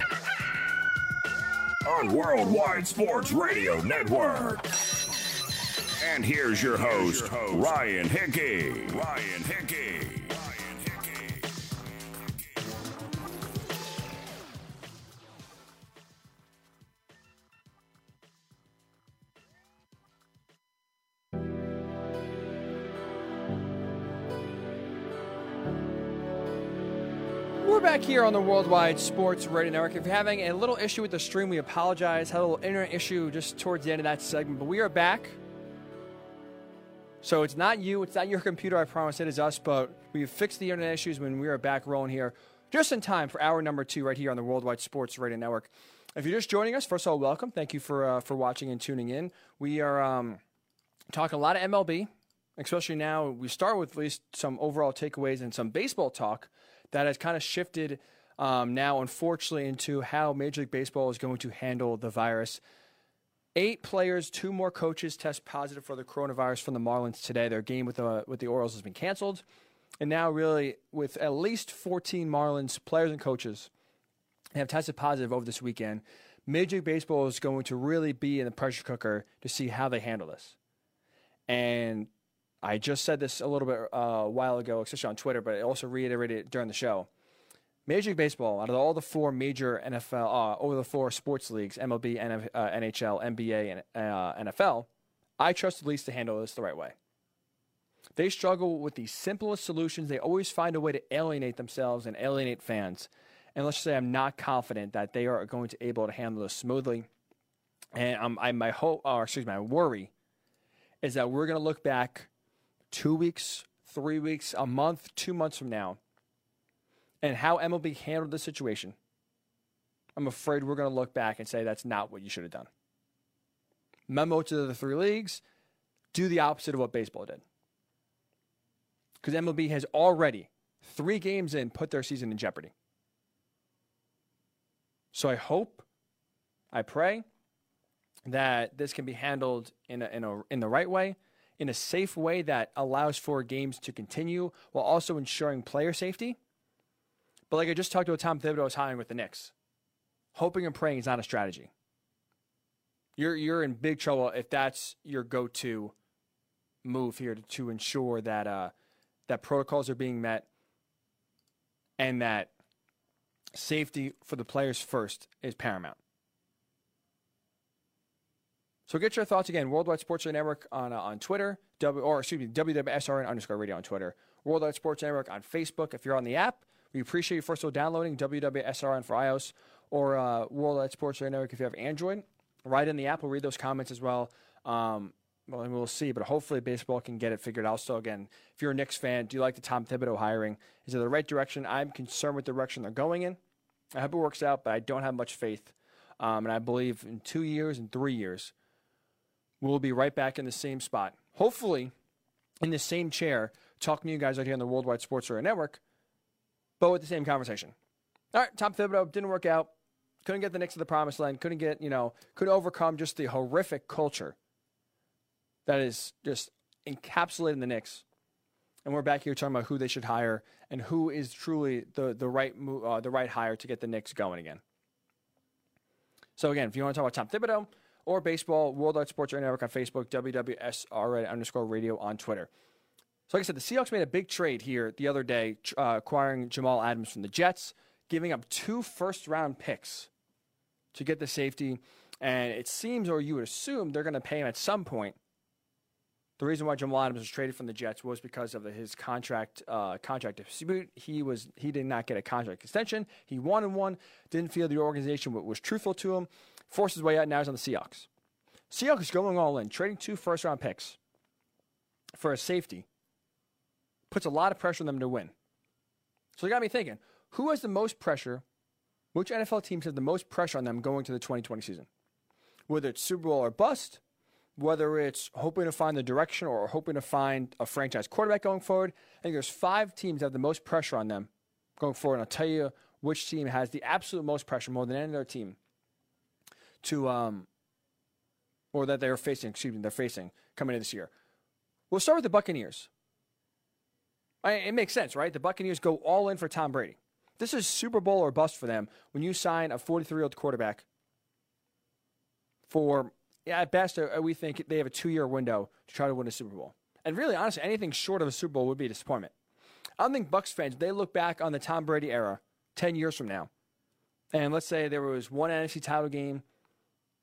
on Worldwide Sports Radio Network. And here's your host, Ryan Hickey. Ryan Hickey. back here on the Worldwide Sports Radio Network. If you're having a little issue with the stream, we apologize. Had a little internet issue just towards the end of that segment, but we are back. So it's not you, it's not your computer, I promise. It is us, but we've fixed the internet issues when we are back rolling here just in time for hour number two right here on the Worldwide Sports Radio Network. If you're just joining us, first of all, welcome. Thank you for uh, for watching and tuning in. We are um, talking a lot of MLB, especially now. We start with at least some overall takeaways and some baseball talk that has kind of shifted um, now, unfortunately, into how Major League Baseball is going to handle the virus. Eight players, two more coaches test positive for the coronavirus from the Marlins today. Their game with the with the Orioles has been canceled, and now really with at least 14 Marlins players and coaches have tested positive over this weekend. Major League Baseball is going to really be in the pressure cooker to see how they handle this. And I just said this a little bit uh, a while ago, especially on Twitter, but I also reiterated it during the show. Major League Baseball, out of all the four major NFL, uh, over the four sports leagues, MLB, NF, uh, NHL, NBA, and uh, NFL, I trust the least to handle this the right way. They struggle with the simplest solutions. They always find a way to alienate themselves and alienate fans. And let's say I'm not confident that they are going to be able to handle this smoothly. And um, I, my hope, or excuse me, my worry is that we're going to look back two weeks, three weeks, a month, two months from now, and how MLB handled the situation. I'm afraid we're going to look back and say that's not what you should have done. Memo to the three leagues do the opposite of what baseball did. Because MLB has already, three games in, put their season in jeopardy. So I hope, I pray that this can be handled in, a, in, a, in the right way, in a safe way that allows for games to continue while also ensuring player safety. But like I just talked about Tom Thibodeau's hiring with the Knicks, hoping and praying is not a strategy. You're you're in big trouble if that's your go-to move here to, to ensure that uh, that protocols are being met and that safety for the players first is paramount. So get your thoughts again. Worldwide Sports Network on uh, on Twitter, w, or excuse me, WWSRN underscore radio on Twitter. Worldwide Sports Network on Facebook. If you're on the app, we appreciate you first of all downloading WWSRN for iOS or uh, Worldwide Sports Network if you have Android. Write in the app. We'll read those comments as well. Um, well, and we'll see. But hopefully, baseball can get it figured out. So again, if you're a Knicks fan, do you like the Tom Thibodeau hiring? Is it the right direction? I'm concerned with the direction they're going in. I hope it works out, but I don't have much faith. Um, and I believe in two years and three years, we'll be right back in the same spot. Hopefully, in the same chair, talking to you guys right here on the Worldwide Sports Radio Network, but with the same conversation. All right, Tom Thibodeau didn't work out. Couldn't get the Knicks to the promised land. Couldn't get, you know, couldn't overcome just the horrific culture that is just encapsulating the Knicks. And we're back here talking about who they should hire and who is truly the the right uh, the right hire to get the Knicks going again. So again, if you want to talk about Tom Thibodeau or baseball, Worldwide Sports Radio Network on Facebook, WWSR underscore radio on Twitter. So like I said, the Seahawks made a big trade here the other day, uh, acquiring Jamal Adams from the Jets, giving up two first round picks to get the safety. And it seems, or you would assume, they're going to pay him at some point the reason why Jamal Adams was traded from the Jets was because of his contract uh, contract dispute. He was he did not get a contract extension. He wanted one. Didn't feel the organization was truthful to him. Forced his way out. Now he's on the Seahawks. Seahawks is going all in, trading two first round picks for a safety. Puts a lot of pressure on them to win. So it got me thinking: Who has the most pressure? Which NFL teams have the most pressure on them going to the 2020 season? Whether it's Super Bowl or bust whether it's hoping to find the direction or hoping to find a franchise quarterback going forward. I think there's five teams that have the most pressure on them going forward. And I'll tell you which team has the absolute most pressure more than any other team to, um, or that they're facing, excuse me, they're facing coming into this year. We'll start with the Buccaneers. It makes sense, right? The Buccaneers go all in for Tom Brady. This is Super Bowl or bust for them when you sign a 43 year old quarterback for yeah, at best, uh, we think they have a two year window to try to win a Super Bowl. And really, honestly, anything short of a Super Bowl would be a disappointment. I don't think Bucs fans, they look back on the Tom Brady era 10 years from now, and let's say there was one NFC title game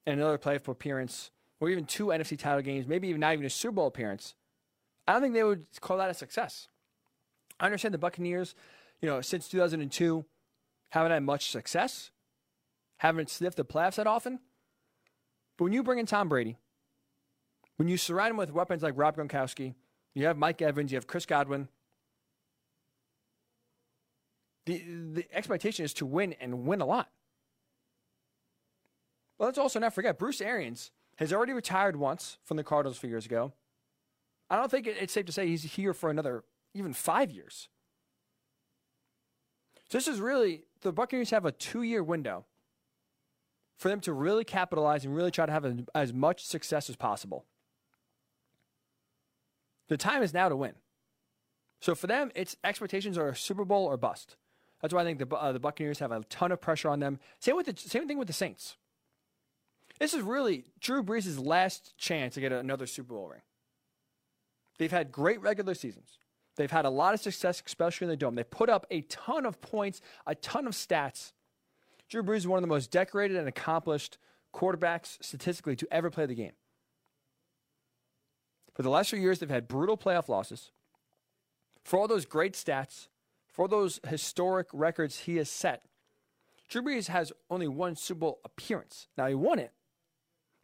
and another playoff appearance, or even two NFC title games, maybe even not even a Super Bowl appearance, I don't think they would call that a success. I understand the Buccaneers, you know, since 2002, haven't had much success, haven't sniffed the playoffs that often. But when you bring in Tom Brady, when you surround him with weapons like Rob Gronkowski, you have Mike Evans, you have Chris Godwin. The, the expectation is to win and win a lot. Well, let's also not forget Bruce Arians has already retired once from the Cardinals a few years ago. I don't think it's safe to say he's here for another even five years. So this is really the Buccaneers have a two-year window for them to really capitalize and really try to have as much success as possible. The time is now to win. So for them, its expectations are a Super Bowl or bust. That's why I think the uh, the Buccaneers have a ton of pressure on them. Same with the same thing with the Saints. This is really Drew Brees' last chance to get another Super Bowl ring. They've had great regular seasons. They've had a lot of success, especially in the dome. They put up a ton of points, a ton of stats. Drew Brees is one of the most decorated and accomplished quarterbacks statistically to ever play the game. For the last few years, they've had brutal playoff losses. For all those great stats, for those historic records he has set, Drew Brees has only one Super Bowl appearance. Now, he won it,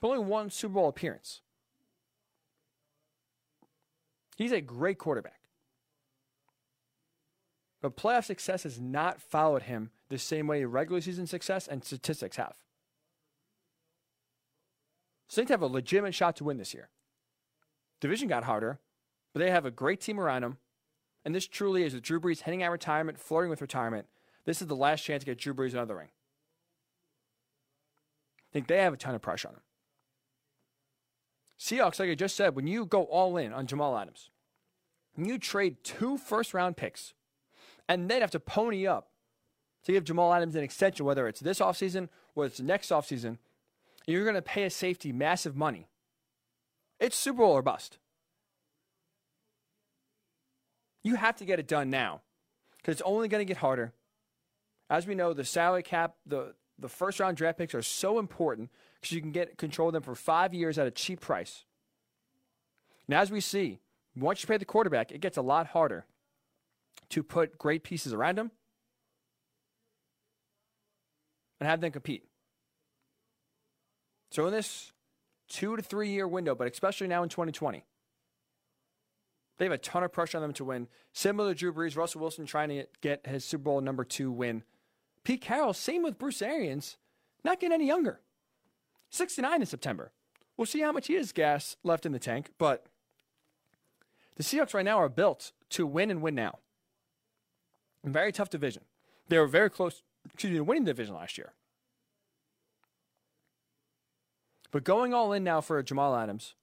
but only one Super Bowl appearance. He's a great quarterback. But playoff success has not followed him the same way regular season success and statistics have. Saints have a legitimate shot to win this year. Division got harder, but they have a great team around them. And this truly is with Drew Brees heading out retirement, flirting with retirement. This is the last chance to get Drew Brees another ring. I think they have a ton of pressure on them. Seahawks, like I just said, when you go all in on Jamal Adams, you trade two first round picks and then have to pony up to give Jamal Adams an extension, whether it's this offseason or it's next offseason, and you're going to pay a safety massive money. It's Super Bowl or bust. You have to get it done now because it's only going to get harder. As we know, the salary cap, the, the first round draft picks are so important because you can get control of them for five years at a cheap price. Now, as we see, once you pay the quarterback, it gets a lot harder to put great pieces around him and have them compete. So, in this two to three year window, but especially now in 2020, they have a ton of pressure on them to win. Similar to Drew Brees, Russell Wilson trying to get his Super Bowl number two win. Pete Carroll, same with Bruce Arians, not getting any younger. 69 in September. We'll see how much he has gas left in the tank, but the Seahawks right now are built to win and win now. Very tough division. They were very close, excuse me, to winning the division last year. But going all in now for Jamal Adams,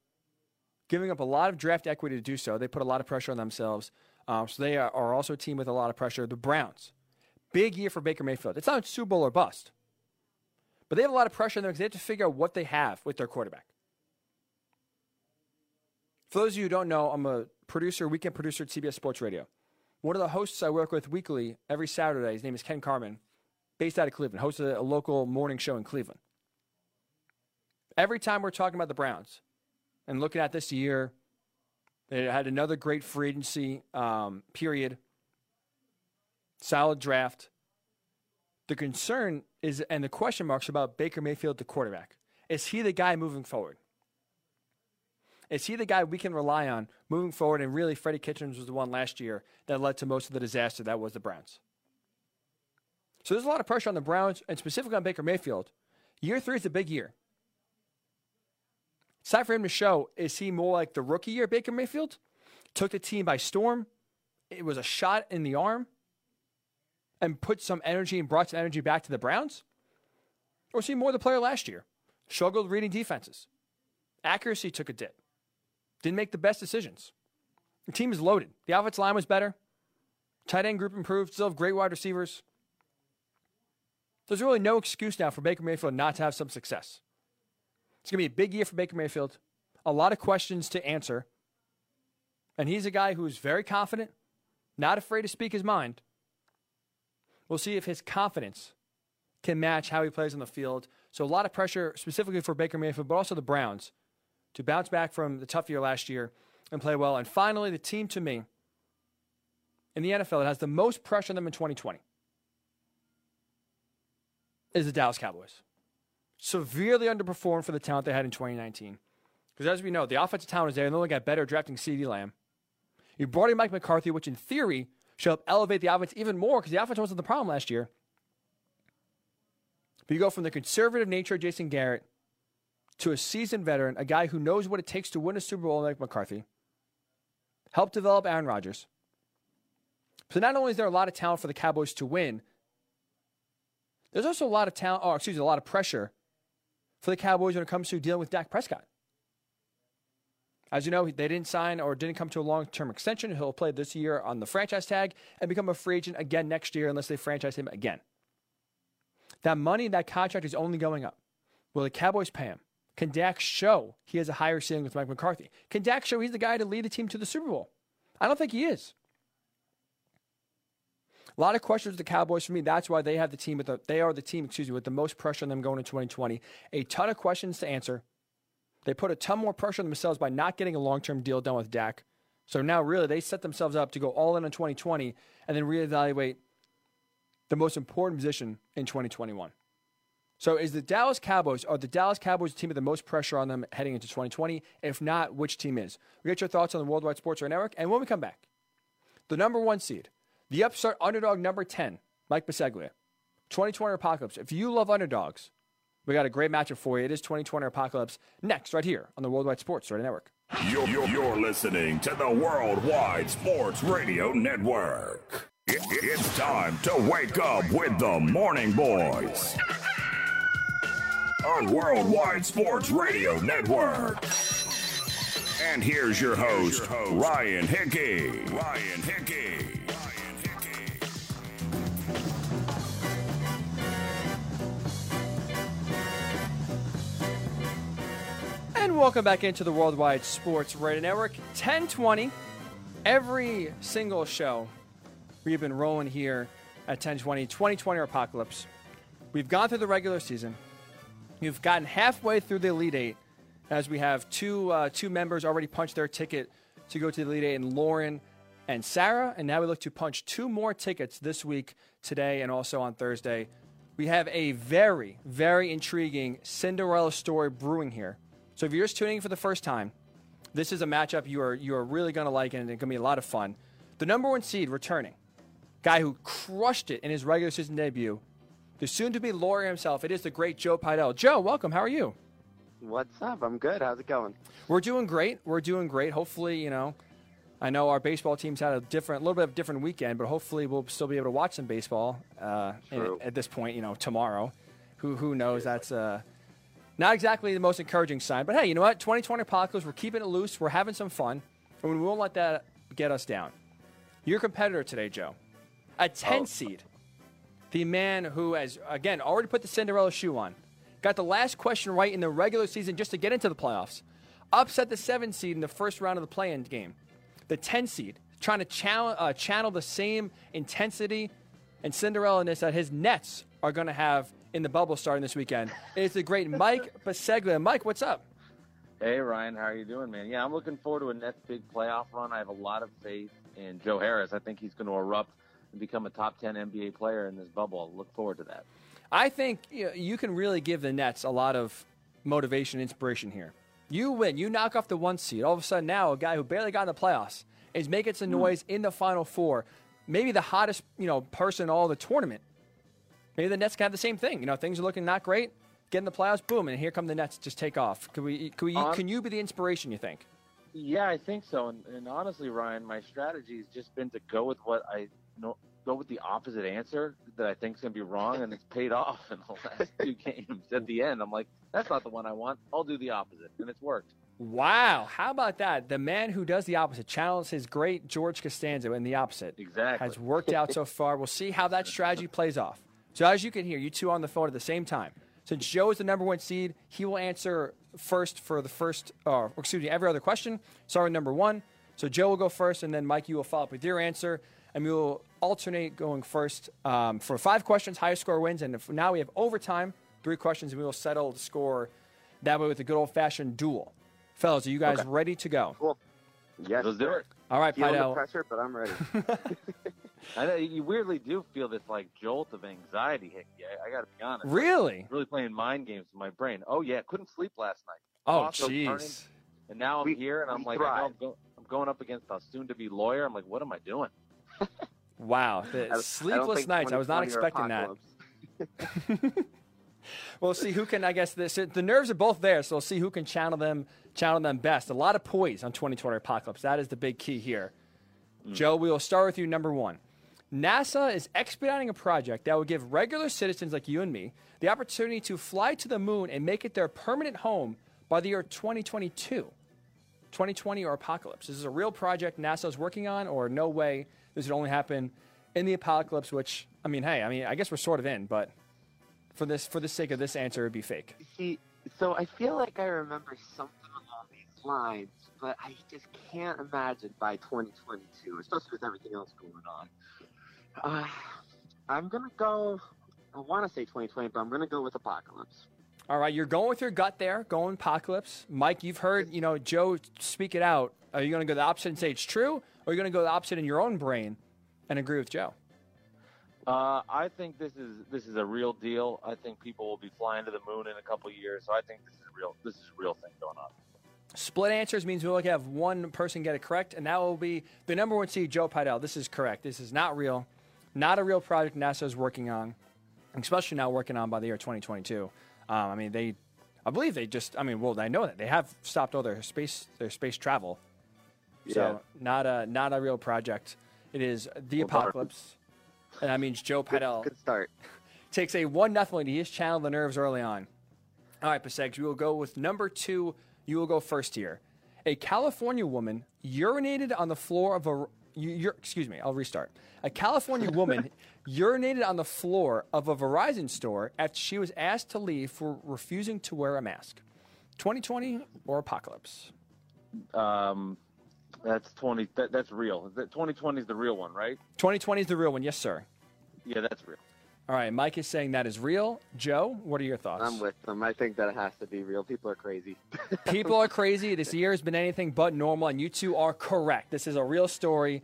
giving up a lot of draft equity to do so, they put a lot of pressure on themselves. Um, so they are, also a team with a lot of pressure. The Browns, big year for Baker Mayfield. It's not Super Bowl or bust, but they have a lot of pressure on them because they have to figure out what they have with their quarterback. For those of you who don't know, I'm a producer, weekend producer at CBS Sports Radio. One of the hosts I work with weekly every Saturday, his name is Ken Carman, based out of Cleveland, hosts a, a local morning show in Cleveland. Every time we're talking about the Browns and looking at this year, they had another great free agency um, period, solid draft. The concern is, and the question marks about Baker Mayfield, the quarterback. Is he the guy moving forward? Is he the guy we can rely on moving forward? And really, Freddie Kitchens was the one last year that led to most of the disaster that was the Browns. So there's a lot of pressure on the Browns and specifically on Baker Mayfield. Year three is a big year. It's time for him to show is he more like the rookie year Baker Mayfield? Took the team by storm. It was a shot in the arm and put some energy and brought some energy back to the Browns? Or is he more the player last year? Struggled reading defenses. Accuracy took a dip. Didn't make the best decisions. The team is loaded. The offensive line was better. Tight end group improved. Still have great wide receivers. There's really no excuse now for Baker Mayfield not to have some success. It's going to be a big year for Baker Mayfield. A lot of questions to answer. And he's a guy who's very confident, not afraid to speak his mind. We'll see if his confidence can match how he plays on the field. So, a lot of pressure specifically for Baker Mayfield, but also the Browns to bounce back from the tough year last year and play well. And finally, the team to me in the NFL that has the most pressure on them in 2020 is the Dallas Cowboys severely underperformed for the talent they had in 2019. Because as we know, the offensive talent is there, and they only got better drafting CeeDee Lamb. You brought in Mike McCarthy, which in theory should help elevate the offense even more because the offense wasn't the problem last year. But you go from the conservative nature of Jason Garrett to a seasoned veteran, a guy who knows what it takes to win a Super Bowl like McCarthy, help develop Aaron Rodgers. So not only is there a lot of talent for the Cowboys to win, there's also a lot of talent, or excuse me, a lot of pressure for the Cowboys when it comes to dealing with Dak Prescott. As you know, they didn't sign or didn't come to a long term extension. He'll play this year on the franchise tag and become a free agent again next year unless they franchise him again. That money, that contract is only going up. Will the Cowboys pay him? Can Dak show he has a higher ceiling with Mike McCarthy? Can Dak show he's the guy to lead the team to the Super Bowl? I don't think he is. A lot of questions with the Cowboys for me. That's why they have the team with the they are the team, excuse me, with the most pressure on them going into 2020. A ton of questions to answer. They put a ton more pressure on themselves by not getting a long term deal done with Dak. So now really they set themselves up to go all in on 2020 and then reevaluate the most important position in 2021. So is the Dallas Cowboys are the Dallas Cowboys the team with the most pressure on them heading into 2020? If not, which team is? We get your thoughts on the Worldwide Sports Radio Network, and when we come back, the number one seed, the upstart underdog number 10, Mike Biseglia, 2020 Apocalypse. If you love underdogs, we got a great matchup for you. It is 2020 Apocalypse next, right here on the Worldwide Sports Radio Network. You're, you're, you're listening to the Worldwide Sports Radio Network. It, it's time to wake up with the Morning Boys on Worldwide Sports Radio Network. And here's your host, Ryan Hickey. Ryan Hickey. And welcome back into the Worldwide Sports Radio Network. 1020, every single show we've been rolling here at 1020, 2020 Apocalypse. We've gone through the regular season. We've gotten halfway through the Elite Eight as we have two, uh, two members already punched their ticket to go to the Elite Eight, and Lauren and Sarah. And now we look to punch two more tickets this week, today, and also on Thursday. We have a very, very intriguing Cinderella story brewing here. So if you're just tuning in for the first time, this is a matchup you are you are really going to like, and it's going to be a lot of fun. The number one seed returning, guy who crushed it in his regular season debut, the soon-to-be lawyer himself. It is the great Joe Pidell. Joe, welcome. How are you? What's up? I'm good. How's it going? We're doing great. We're doing great. Hopefully, you know, I know our baseball team's had a different, a little bit of a different weekend, but hopefully we'll still be able to watch some baseball uh, at this point. You know, tomorrow. Who who knows? That's uh, not exactly the most encouraging sign. But hey, you know what? 2020 Apocalypse. We're keeping it loose. We're having some fun, and we won't let that get us down. Your competitor today, Joe, a 10 Oh. seed, the man who has again already put the Cinderella shoe on, got the last question right in the regular season just to get into the playoffs, upset the seven seed in the first round of the play-in game, the 10 seed trying to channel, uh, channel the same intensity and Cinderella-ness that his Nets are going to have in the bubble starting this weekend. It's the great Mike Biseglia. Mike, what's up? Hey Ryan, how are you doing, man? Yeah, I'm looking forward to a Nets big playoff run. I have a lot of faith in Joe Harris. I think he's going to erupt and become a top 10 NBA player in this bubble. Look forward to that. I think you, know, you can really give the Nets a lot of motivation, and inspiration here. You win, you knock off the one seed. All of a sudden, now a guy who barely got in the playoffs is making some hmm. noise in the Final Four. Maybe the hottest, you know, person in all the tournament. Maybe the Nets can have the same thing. You know, things are looking not great. Get in the playoffs, boom, and here come the Nets. Just take off. Can we? Can we? On- Can you be the inspiration? You think? Yeah, I think so. And, and honestly, Ryan, my strategy has just been to go with what I know, go with the opposite answer that I think is going to be wrong, and it's paid off in the last two games. At the end, I'm like, that's not the one I want. I'll do the opposite, and it's worked. Wow, how about that? The man who does the opposite channels his great George Costanza in the opposite. Exactly. has worked out so far. We'll see how that strategy plays off. So as you can hear, you two on the phone at the same time. Since Joe is the number one seed, he will answer first for the first, or excuse me, every other question. Sorry, number one. So Joe will go first, and then Mike, you will follow up with your answer, and we will alternate going first um, for five questions. Highest score wins, and if now we have overtime, three questions, and we will settle the score that way with a good old fashioned duel. Fellas, are you guys Okay. ready to go? Cool. Yes. Let's do it. All right, Feeling the Pidell. pressure, but I'm ready. I know you weirdly do feel this like jolt of anxiety hit you. I, I got to be honest. Really? really playing mind games with my brain. Oh yeah, couldn't sleep last night. Oh, Also jeez. And now I'm We- here, and I'm like, I know thrive. I'm, go- I'm going up against a soon-to-be lawyer. I'm like, what am I doing? Wow, I- I the sleepless nights. I was not expecting that. We'll see who can. I guess this, the nerves are both there, so we'll see who can channel them, channel them best. A lot of poise on 2020 Apocalypse. That is the big key here. Joe, we will start with you. Number one, NASA is expediting a project that will give regular citizens like you and me the opportunity to fly to the moon and make it their permanent home by the year 2022. 2020 or apocalypse. This is a real project NASA is working on, or no way this would only happen in the apocalypse. Which I mean, hey, I mean, I guess we're sort of in, but for this for the sake of this answer, it'd be fake. See, so I feel like I remember something along these lines, but I just can't imagine by 2022, especially with everything else going on. Uh, I'm gonna go. I want to say 2020, but I'm gonna go with Apocalypse. All right, you're going with your gut there, going apocalypse. Mike, you've heard, you know, Joe speak it out. Are you going to go the opposite and say it's true, or are you going to go the opposite in your own brain and agree with Joe? Uh, I think this is this is a real deal. I think people will be flying to the moon in a couple years. So I think this is real. This is a real thing going on. Split answers means we'll only have one person get it correct, and that will be the number one seed, Joe Pidell. This is correct. This is not real, not a real project NASA is working on, especially now working on by the year 2022. Um, I mean, they, I believe they just, I mean, well, I know that they have stopped all their space, their space travel. So not a not a real project. It is the Well, darn. apocalypse, and that means Joe Good, Pidell good start. takes a one nothing. He has channeled the nerves early on. All right, Pasegs, we will go with number two. You will go first here. A California woman urinated on the floor of a. You're, excuse me, I'll restart. A California woman urinated on the floor of a Verizon store after she was asked to leave for refusing to wear a mask. 2020 or apocalypse? Um, that's twenty. That, that's real. 2020 is the real one, right? 2020 is the real one. Yes, sir. Yeah, that's real. All right, Mike is saying that is real. Joe, what are your thoughts? I'm with them. I think that it has to be real. People are crazy. People are crazy. This year has been anything but normal, and you two are correct. This is a real story.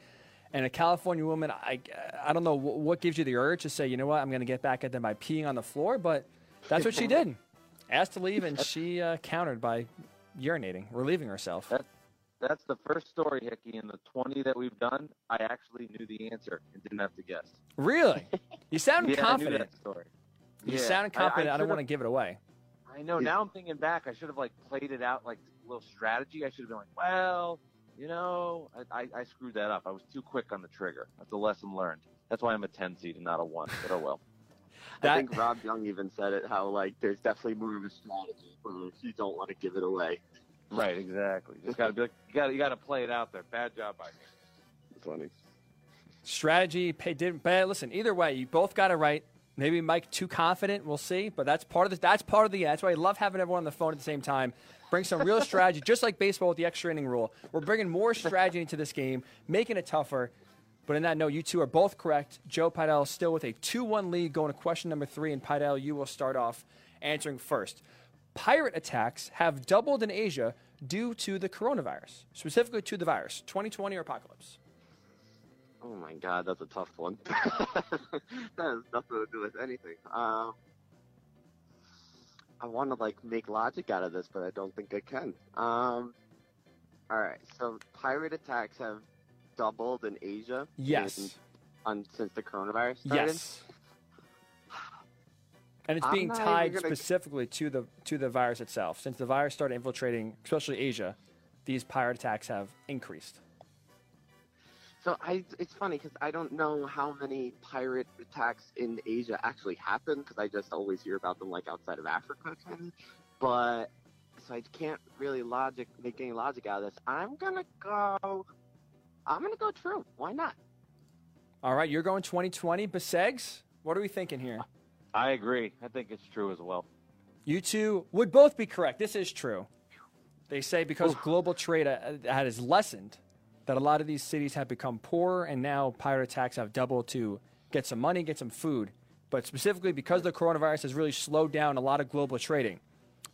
And a California woman, I, I don't know what gives you the urge to say, you know what, I'm going to get back at them by peeing on the floor, but that's what she did. Asked to leave, and she uh, countered by urinating, relieving herself. That, that's the first story, Hickey. In the 20 that we've done, I actually knew the answer and didn't have to guess. Really? You sound yeah, I knew that story. You Yeah, sound confident. I, don't want to give it away. I know. Now I'm thinking back. I should have like played it out like a little strategy. I should have been like, well, you know, I, I, I screwed that up. I was too quick on the trigger. That's a lesson learned. That's why I'm a 10 seed and not a one. But oh well. That- I think Rob Young even said it. How like there's definitely more of a strategy, but you don't want to give it away. Right. Exactly. Just gotta be like, you gotta you gotta play it out there. Bad job by me. It's funny. strategy pay, didn't but listen either way you both got it right maybe mike too confident we'll see but that's part of the that's part of the that's why i love having everyone on the phone at the same time bring some real strategy just like baseball with the extra inning rule we're bringing more strategy into this game making it tougher but in that note you two are both correct joe Pidell still with a 2-1 lead going to question number three and Pidell, you will start off answering first pirate attacks have doubled in asia due to the coronavirus specifically to the virus 2020 or apocalypse Oh my god, that's a tough one. that has nothing to do with anything. Um, I want to like make logic out of this, but I don't think I can. Um, all right, so pirate attacks have doubled in Asia. yes in- on since the coronavirus started. Yes. And it's I'm being tied specifically to the to the virus itself. Since the virus started infiltrating, especially Asia, these pirate attacks have increased. So I, it's funny because I don't know how many pirate attacks in Asia actually happen because I just always hear about them like outside of Africa, kind of. But so I can't really logic make any logic out of this. I'm gonna go. I'm gonna go true. Why not? All right, you're going 2020. Besegs, what are we thinking here? I agree. I think it's true as well. You two would both be correct. This is true. They say because global trade uh, has lessened, that a lot of these cities have become poorer, and now pirate attacks have doubled to get some money, get some food. But specifically because the coronavirus has really slowed down a lot of global trading,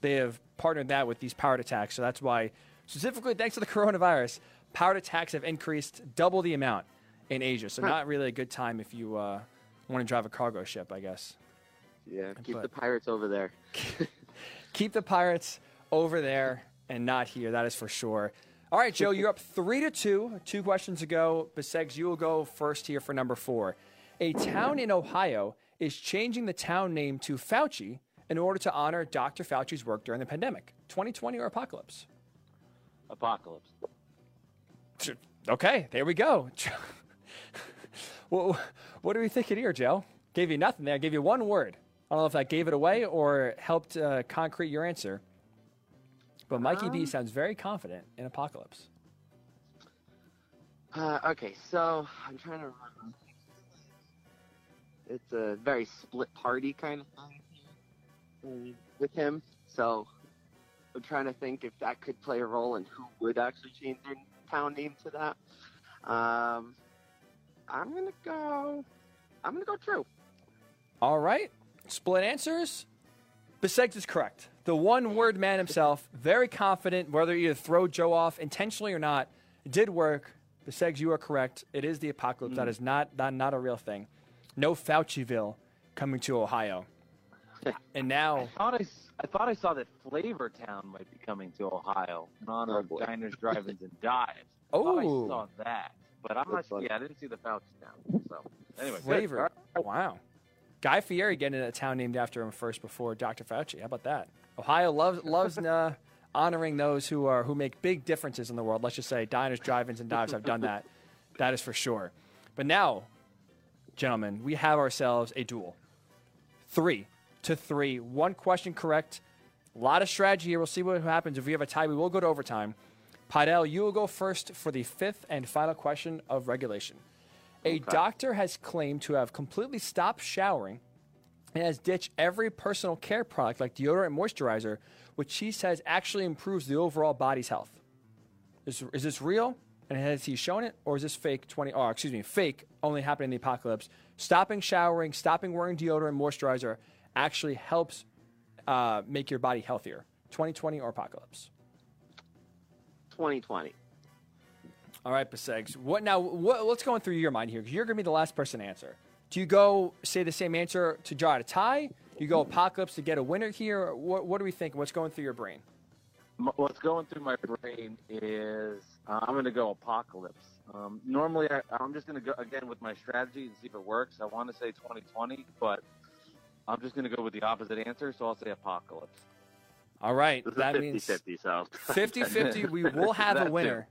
they have partnered that with these pirate attacks. So that's why, specifically thanks to the coronavirus, pirate attacks have increased double the amount in Asia. So not really a good time if you uh, want to drive a cargo ship, I guess. Yeah, keep But- the pirates over there. keep the Pirates over there and not here. That is for sure. All right, Joe, you're up three to two. Two questions ago. Besegs, you will go first here for number four. A town in Ohio is changing the town name to Fauci in order to honor Dr. Fauci's work during the pandemic. 2020 or apocalypse? Apocalypse. Okay, there we go. well, what are we thinking here, Joe? Gave you nothing there. Gave you one word. I don't know if that gave it away or helped uh, concrete your answer. But Mikey B Um, sounds very confident in apocalypse. Uh, okay, so I'm trying to remember. It's a very split party kind of thing with him. So I'm trying to think if that could play a role in who would actually change their town name to that. Um, I'm gonna go. I'm gonna go true. All right. Split answers. Bisegs is correct. The one word man himself, very confident, whether you throw Joe off intentionally or not, did work. Bisegs, you are correct. It is the apocalypse. Mm. That is not, not, not a real thing. No Fauciville coming to Ohio. and now. I thought I, I thought I saw that Flavor Town might be coming to Ohio in honor oh, of diners, drive-ins, and dives. Oh, I, I saw that, but I'm That's not. Funny. Yeah, I didn't see the Fauci Town. So anyway, Flavor. Wow. Guy Fieri getting a town named after him first before Dr. Fauci. How about that? Ohio loves loves uh, honoring those who are who make big differences in the world. Let's just say diners, drive-ins, and dives have done that. That is for sure. But now, gentlemen, we have ourselves a duel. Three to three. One question correct. A lot of strategy here. We'll see what happens. If we have a tie, we will go to overtime. Pidell, you will go first for the fifth and final question of regulation. A doctor has claimed to have completely stopped showering and has ditched every personal care product like deodorant and moisturizer, which she says actually improves the overall body's health. Is, is this real? And has he shown it, or is this fake? Twenty, or excuse me, fake only happening in the apocalypse? Stopping showering, stopping wearing deodorant, and moisturizer actually helps uh, make your body healthier. 2020 or apocalypse? 2020. All right, Bisegs. What now? What, what's going through your mind here? Because you're going to be the last person to answer. Do you go say the same answer to draw a tie? You go apocalypse to get a winner here. What, what are we thinking? What's going through your brain? What's going through my brain is uh, I'm going to go apocalypse. Um, normally, I, am just going to go again with my strategy and see if it works. I want to say 2020, but I'm just going to go with the opposite answer, so I'll say apocalypse. All right, that 50, means 50 so 50-50. We will have a winner.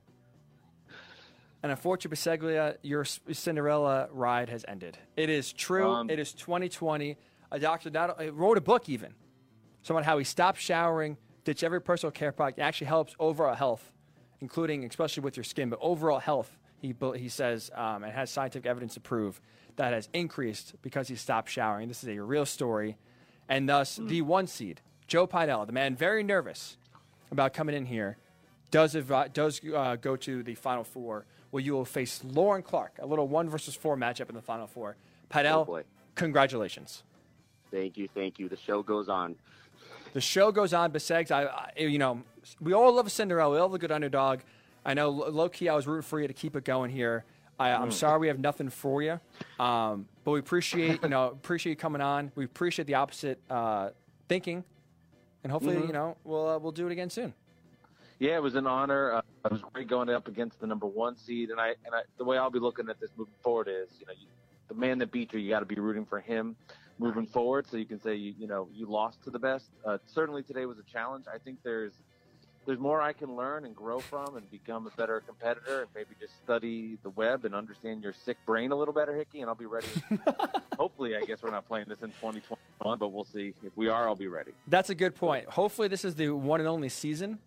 And unfortunately, Biseglia, your Cinderella ride has ended. It is true. Um, it is 2020. A doctor not, wrote a book even. Someone how he stopped showering, ditch every personal care product. It actually helps overall health, including especially with your skin, but overall health. He he says um, and has scientific evidence to prove that has increased because he stopped showering. This is a real story, and thus mm. the one seed, Joe Pidell, the man very nervous about coming in here, does does uh, go to the final four where you will face Lauren Clark, a little one versus four matchup in the Final Four. Pidell, oh congratulations. Thank you, thank you. The show goes on. The show goes on. Besegs. I, I, you know, we all love Cinderella. We all love a good underdog. I know, low key, I was rooting for you to keep it going here. I, am mm. sorry we have nothing for you, um, but we appreciate you know appreciate you coming on. We appreciate the opposite uh, thinking, and hopefully mm-hmm. you know we'll uh, we'll do it again soon yeah, it was an honor. Uh, it was great going up against the number one seed, and I and I, the way I'll be looking at this moving forward is, you know, you, the man that beat you, you got to be rooting for him moving forward, so you can say you you know you lost to the best. Uh, certainly today was a challenge. I think there's there's more I can learn and grow from and become a better competitor and maybe just study the web and understand your sick brain a little better, Hickey, and I'll be ready. Hopefully, I guess we're not playing this in 2021, but we'll see. If we are, I'll be ready. That's a good point. Hopefully, this is the one and only season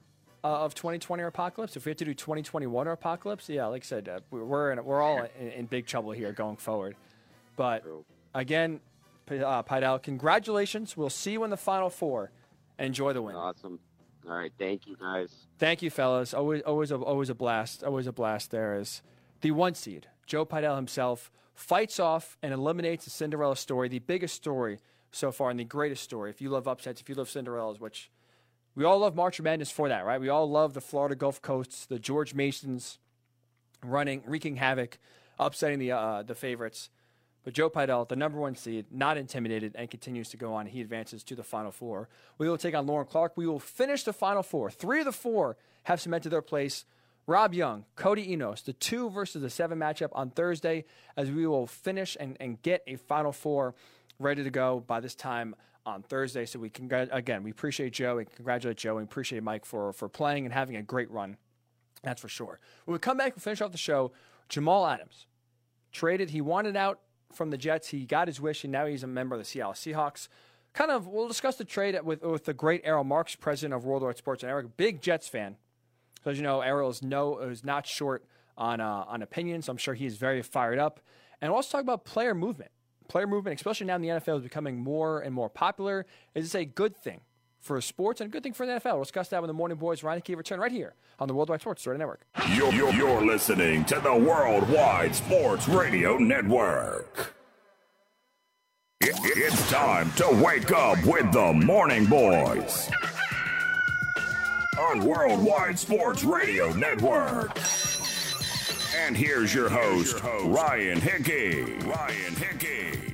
uh, of 2020 or apocalypse. If we have to do 2021 or apocalypse, yeah, like I said, uh, we're in, we're all in, in, big trouble here going forward. But again, uh, Pidell, congratulations. We'll see you in the final four. Enjoy the win. Awesome. All right, thank you guys. Thank you, fellas. Always, always, a, always a blast. Always a blast. There is the one seed, Joe Pidell himself, fights off and eliminates the Cinderella story, the biggest story so far and the greatest story. If you love upsets, if you love Cinderellas, which we all love March Madness for that, right? We all love the Florida Gulf Coasts, the George Masons running, wreaking havoc, upsetting the uh, the favorites. But Joe Pidell, the number one seed, not intimidated and continues to go on. He advances to the Final Four. We will take on Lauren Clark. We will finish the Final Four. Three of the four have cemented their place. Rob Young, Cody Enos, the two versus the seven matchup on Thursday, as we will finish and, and get a Final Four ready to go by this time on Thursday. So we can again, we appreciate Joe and congratulate Joe and appreciate Mike for for playing and having a great run. That's for sure. When we come back, we'll finish off the show. Jamal Adams traded. He wanted out from the Jets. He got his wish, and now he's a member of the Seattle Seahawks. Kind of, we'll discuss the trade with with the great Errol Marks, president of Worldwide Sports, and Eric, big Jets fan. So as you know, Errol is no is not short on uh, on opinions. I'm sure he is very fired up. And we'll also talk about player movement player movement, especially now in the NFL, is becoming more and more popular. Is this a good thing for sports and a good thing for the NFL? We'll discuss that when the Morning Boys Ryan Key return right here on the Worldwide Sports Radio Network. You're, you're, you're listening to the Worldwide Sports Radio Network. It's time to wake up with the Morning Boys on Worldwide Sports Radio Network. And here's your host, Ryan Hickey. Ryan Hickey.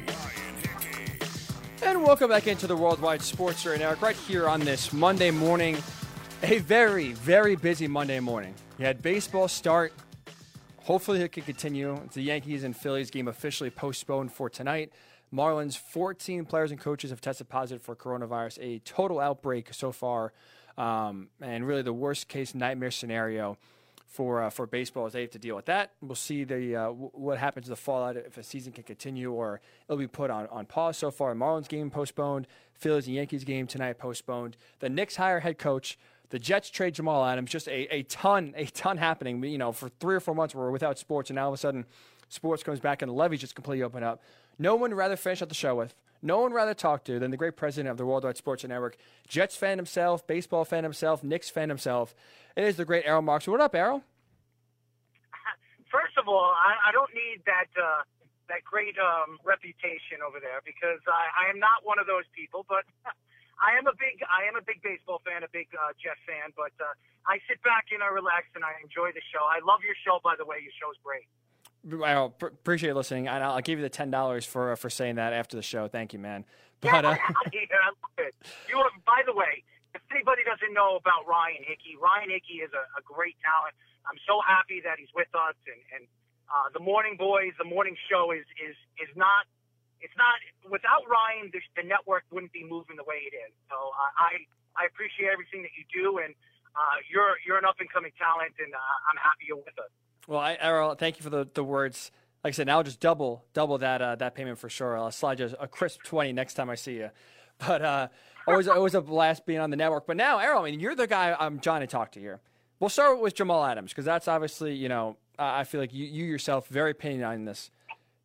And welcome back into the Worldwide Sports Radio Network right here on this Monday morning. A very, very busy Monday morning. You had baseball start. Hopefully it could continue. The Yankees and Phillies game officially postponed for tonight. Marlins 14 players and coaches have tested positive for coronavirus, a total outbreak so far, um, and really the worst case nightmare scenario for uh, for baseball as they have to deal with that. We'll see the uh, w- what happens to the fallout if a season can continue or it'll be put on, on pause. So far, Marlins game postponed, Phillies and Yankees game tonight postponed. The Knicks hire head coach. The Jets trade Jamal Adams. Just a, a ton, a ton happening. You know, for three or four months we we're without sports, and now all of a sudden, sports comes back and the levees just completely open up. No one rather finish out the show with, no one rather talk to than the great president of the Worldwide Sports Network, Jets fan himself, baseball fan himself, Knicks fan himself. It is the great Errol Marks. What up, Errol? First of all, I, I don't need that uh, that great um, reputation over there because I, I am not one of those people. But I am a big I am a big baseball fan, a big uh, Jet fan. But uh, I sit back and I relax and I enjoy the show. I love your show, by the way. Your show's great. I appreciate listening, and I'll give you the ten dollars for for saying that after the show. Thank you, man. But uh, yeah, I love it. You are, by the way, if anybody doesn't know about Ryan Hickey, Ryan Hickey is a, a great talent. I'm so happy that he's with us, and and uh, the Morning Boys, the morning show is is is not. It's not without Ryan. The, the network wouldn't be moving the way it is. So uh, I I appreciate everything that you do, and uh, you're you're an up and coming talent, and uh, I'm happy you're with us. Well, I, Errol, thank you for the, the words. Like I said, now I'll just double double that uh, that payment for sure. I'll slide you a crisp twenty next time I see you. But uh, always always a blast being on the network. But now, Errol, I mean, you're the guy I'm trying to talk to here. We'll start with Jamal Adams because that's obviously you know I feel like you, you yourself very opinionated on this.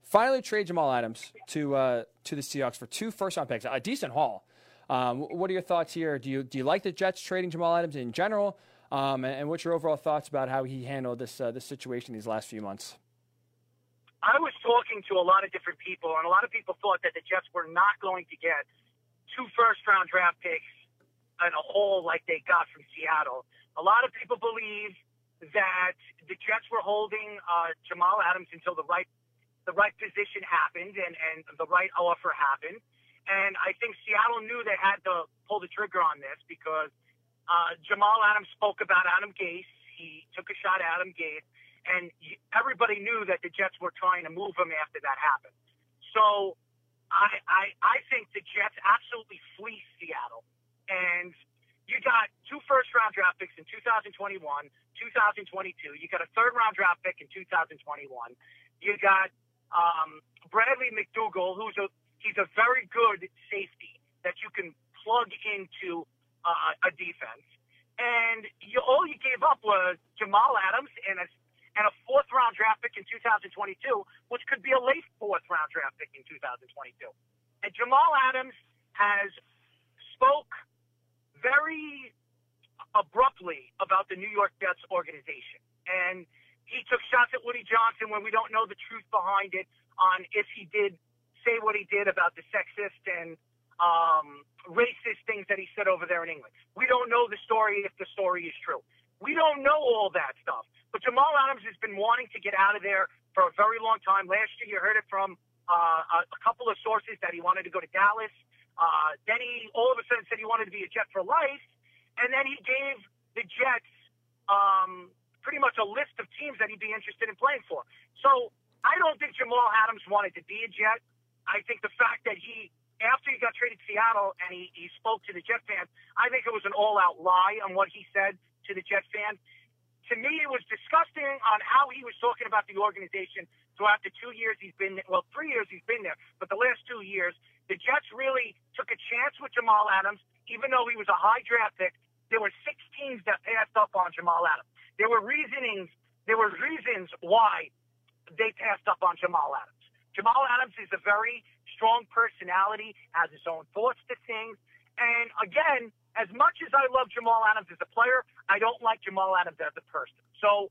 Finally, trade Jamal Adams to uh, to the Seahawks for two first round picks, a decent haul. Um, what are your thoughts here? Do you do you like the Jets trading Jamal Adams in general? Um, and, and, what's your overall thoughts about how he handled this uh, this situation these last few months? I was talking to a lot of different people, and a lot of people thought that the Jets were not going to get two first round draft picks and a haul like they got from Seattle. A lot of people believe that the Jets were holding uh, Jamal Adams until the right the right position happened and, and the right offer happened. And I think Seattle knew they had to pull the trigger on this because – uh, Jamal Adams spoke about Adam Gase. He took a shot at Adam Gase, and everybody knew that the Jets were trying to move him after that happened. So I, I, I think the Jets absolutely fleeced Seattle. And you got two first round draft picks in 2021, 2022. You got a third round draft pick in 2021. You got um, Bradley McDougald, who's a he's a very good safety that you can plug into uh, a defense, and you, all you gave up was Jamal Adams and a and a fourth round draft pick in 2022, which could be a late fourth round draft pick in 2022. And Jamal Adams has spoke very abruptly about the New York Jets organization. And he took shots at Woody Johnson when we don't know the truth behind it on if he did say what he did about the sexist and um, racist things that he said over there in England. We don't know the story if the story is true. We don't know all that stuff. But Jamal Adams has been wanting to get out of there for a very long time. Last year, you heard it from uh, a, couple of sources that he wanted to go to Dallas. Uh, then he all of a sudden said he wanted to be a Jet for life, and then he gave the Jets um, pretty much a list of teams that he'd be interested in playing for. So I don't think Jamal Adams wanted to be a Jet. I think the fact that he after he got traded to Seattle and he, he spoke to the Jet fans, I think it was an all out lie on what he said to the Jet fans. To me, it was disgusting on how he was talking about the organization throughout the two years he's been there. Well, three years he's been there, but the last two years, the Jets really took a chance with Jamal Adams, even though he was a high draft pick. There were six teams that passed up on Jamal Adams. There were reasonings. There were reasons why they passed up on Jamal Adams. Jamal Adams is a very strong personality, has his own thoughts to things. And again, as much as I love Jamal Adams as a player, I don't like Jamal Adams as a person. So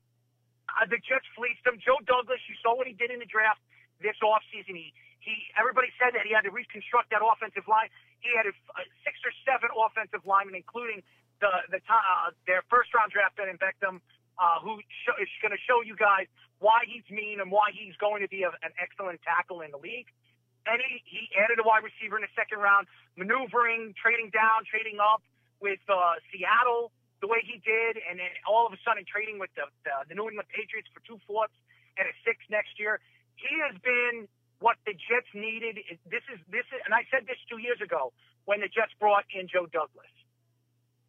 uh, the Jets fleeced him. Joe Douglas, you saw what he did in the draft this offseason. He He everybody said that he had to reconstruct that offensive line. He had a, a six or seven offensive linemen, including the the uh, their first round draft pick in Becton, uh, who show, is going to show you guys why he's mean and why he's going to be a, an excellent tackle in the league. And he, he added a wide receiver in the second round, maneuvering, trading down, trading up with uh, Seattle the way he did, and then all of a sudden trading with the, the, the New England Patriots for two fourths and a six next year. He has been what the Jets needed. This is this is, and I said this two years ago when the Jets brought in Joe Douglas.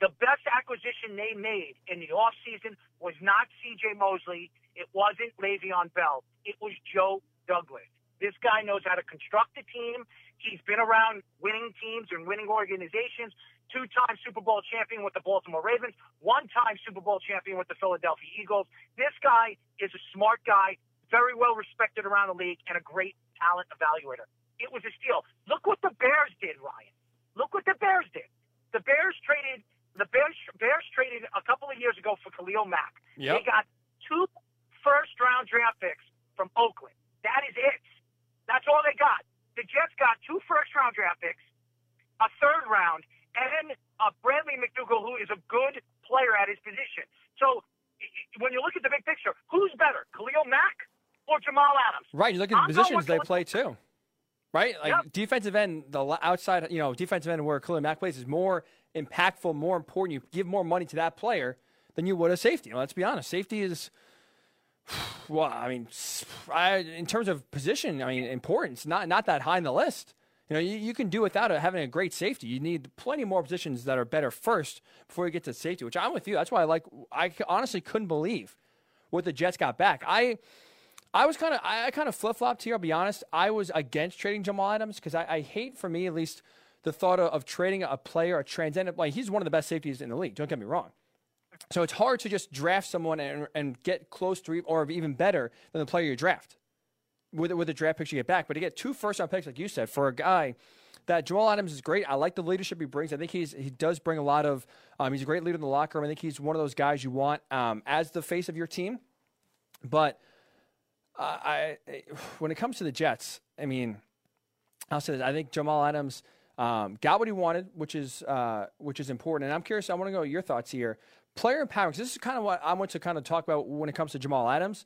The best acquisition they made in the offseason was not C.J. Mosley. It wasn't Le'Veon Bell. It was Joe Douglas. This guy knows how to construct a team. He's been around winning teams and winning organizations two-time Super Bowl champion with the Baltimore Ravens, one-time Super Bowl champion with the Philadelphia Eagles. This guy is a smart guy, very well respected around the league, and a great talent evaluator. It was a steal. Look what the Bears did, Ryan. Look what the Bears did. The Bears traded the Bears Bears traded a couple of years ago for Khalil Mack. Yep. They got two first round draft picks from Oakland. That is it. That's all they got. The Jets got two first round draft picks, a third round, and uh, Bradley McDougald, who is a good player at his position. So when you look at the big picture, who's better, Khalil Mack or Jamal Adams? Right. You look at the I'm positions they play too. Right. Like Yep. defensive end, the outside, you know, defensive end where Khalil Mack plays is more impactful, more important. You give more money to that player than you would a safety. Let's be honest. Safety is. Well, I mean, I, in terms of position, I mean, importance, not not that high in the list. You know, you, you can do without having a great safety. You need plenty more positions that are better first before you get to safety. Which I'm with you. That's why I like. I honestly couldn't believe what the Jets got back. I I was kind of I, kind of flip flopped here. I'll be honest. I was against trading Jamal Adams because I, I hate for me at least the thought of, of trading a player, a transcendent. Like he's one of the best safeties in the league. Don't get me wrong. So it's hard to just draft someone and, and get close to or even better than the player you draft with with the draft picks you get back. But to get two first round picks, like you said, for a guy that Joel Adams is great. I like the leadership he brings. I think he's he does bring a lot of. Um, he's a great leader in the locker room. I think he's one of those guys you want um, as the face of your team. But uh, I, when it comes to the Jets, I mean, I'll say this. I think Jamal Adams um, got what he wanted, which is uh, which is important. And I'm curious. I want to know your thoughts here. Player empowerment. This is kind of what I want to kind of talk about when it comes to Jamal Adams.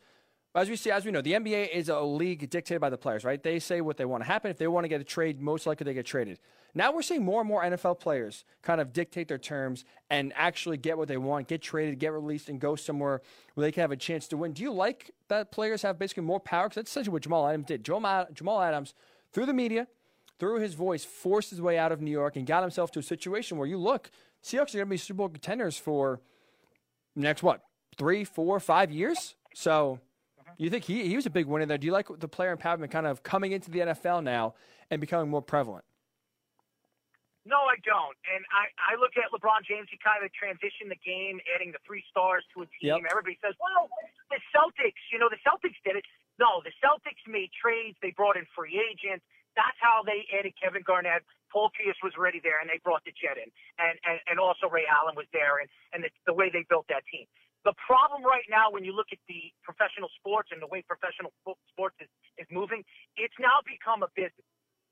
As we see, as we know, the NBA is a league dictated by the players, right? They say what they want to happen. If they want to get a trade, most likely they get traded. Now we're seeing more and more NFL players kind of dictate their terms and actually get what they want, get traded, get released, and go somewhere where they can have a chance to win. Do you like that players have basically more power? Because that's essentially what Jamal Adams did. Jamal, Adams, through the media, through his voice, forced his way out of New York and got himself to a situation where you look, Seahawks are going to be Super Bowl contenders for next what three, four, five years. So you think he he was a big winner there? Do you like the player empowerment kind of coming into the NFL now and becoming more prevalent? No, I don't. And I, I look at LeBron James. He kind of transitioned the game, adding the three stars to a team. Yep. Everybody says, well, the Celtics, you know, the Celtics did it. No, the Celtics made trades. They brought in free agents. That's how they added Kevin Garnett. Paul Pierce was already there, and they brought the Jet in. And, and, and also Ray Allen was there, and, and the, the way they built that team. The problem right now, when you look at the professional sports and the way professional sports is, is moving, it's now become a business.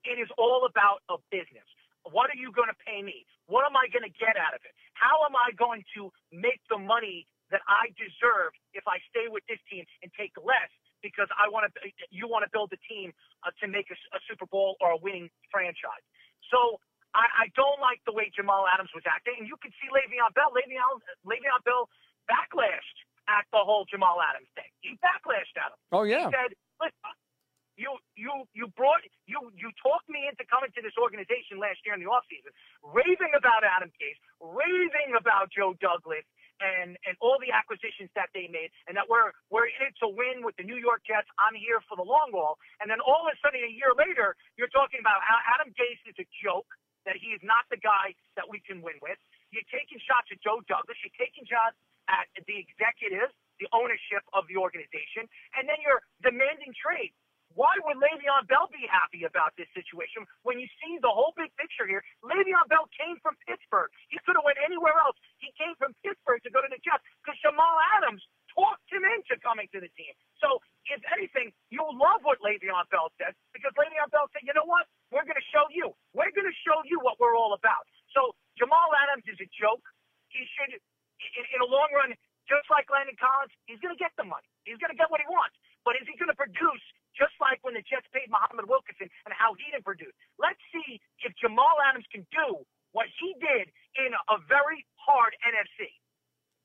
It is all about a business. What are you going to pay me? What am I going to get out of it? How am I going to make the money that I deserve if I stay with this team and take less because I want to, you want to build a team uh, to make a, a Super Bowl or a winning franchise. So I, I don't like the way Jamal Adams was acting, and you can see Le'Veon Bell. Le'Veon, Le'Veon Bell backlashed at the whole Jamal Adams thing. He backlashed at him. Oh yeah, He said, "Listen, you you you brought you you talked me into coming to this organization last year in the offseason, raving about Adam Gase, raving about Joe Douglas, and and all the acquisitions that they made, and that we're we're in it to win with the New York Jets. I'm here for the long haul, and then all of a sudden, a year later, you're talking about how Adam Gase is a joke. That he is not the guy that we can win with. You're taking shots at Joe Douglas. You're taking shots at the executives, the ownership of the organization, and then you're demanding trades. Why would Le'Veon Bell be happy about this situation when you see the whole big picture here? Le'Veon Bell came from Pittsburgh. He could have went anywhere else. He came from Pittsburgh to go to the Jets because Jamal Adams talked him into coming to the team. So, if anything, you'll love what Le'Veon Bell says because Le'Veon Bell said, you know what? We're going to show you. We're going to show you what we're all about. So, Jamal Adams is a joke. He should, in, in a long run, just like Landon Collins, he's going to get the money. He's going to get what he wants. But is he going to produce just like when the Jets paid Muhammad Wilkerson and how he didn't produce? Let's see if Jamal Adams can do what he did in a very hard NFC.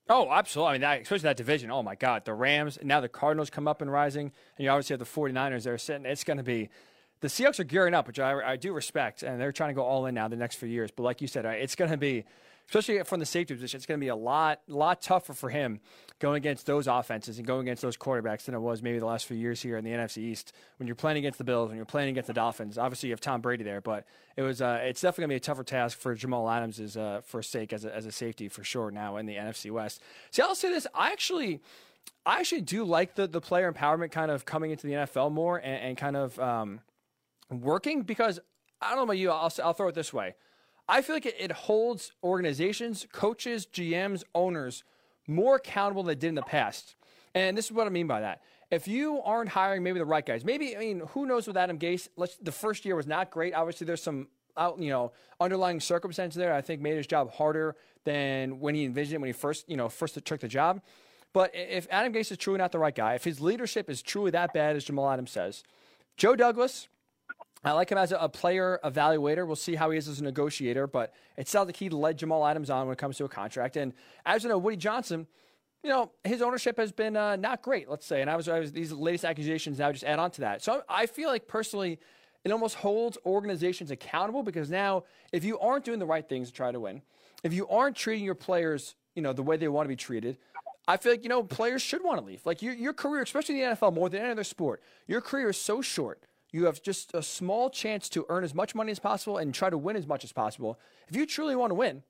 Oh, absolutely. I mean, that, especially that division. Oh, my God. The Rams, now the Cardinals come up and rising, and you obviously have the 49ers there sitting. It's going to be. The Seahawks are gearing up, which I, I do respect, and they're trying to go all in now the next few years. But like you said, uh, it's going to be especially from the safety position, it's going to be a lot, lot tougher for him going against those offenses and going against those quarterbacks than it was maybe the last few years here in the NFC East. When you're playing against the Bills, when you're playing against the Dolphins, obviously you have Tom Brady there, but it was, uh, it's definitely going to be a tougher task for Jamal Adams' uh, for sake as a, as a safety for sure now in the NFC West. See, I'll say this: I actually. I actually do like the, the player empowerment kind of coming into the NFL more and, and kind of um, working because I don't know about you. I'll, I'll throw it this way. I feel like it, it holds organizations, coaches, GMs, owners more accountable than it did in the past. And this is what I mean by that. If you aren't hiring maybe the right guys, maybe I mean who knows with Adam Gase? Let's the first year was not great. Obviously, there's some out you know underlying circumstances there. I think made his job harder than when he envisioned it when he first you know first took the job. But if Adam Gase is truly not the right guy, if his leadership is truly that bad as Jamal Adams says, Joe Douglas, I like him as a, player evaluator. We'll see how he is as a negotiator, but it sounds like he led Jamal Adams on when it comes to a contract. And as you know, Woody Johnson, you know, his ownership has been uh, not great, let's say. And I was, I was, these latest accusations now just add on to that. So I feel like personally, it almost holds organizations accountable because now if you aren't doing the right things to try to win, if you aren't treating your players, you know, the way they want to be treated, I feel like, you know, players should want to leave. Like your, your career, especially in the NFL more than any other sport, your career is so short you have just a small chance to earn as much money as possible and try to win as much as possible. If you truly want to win,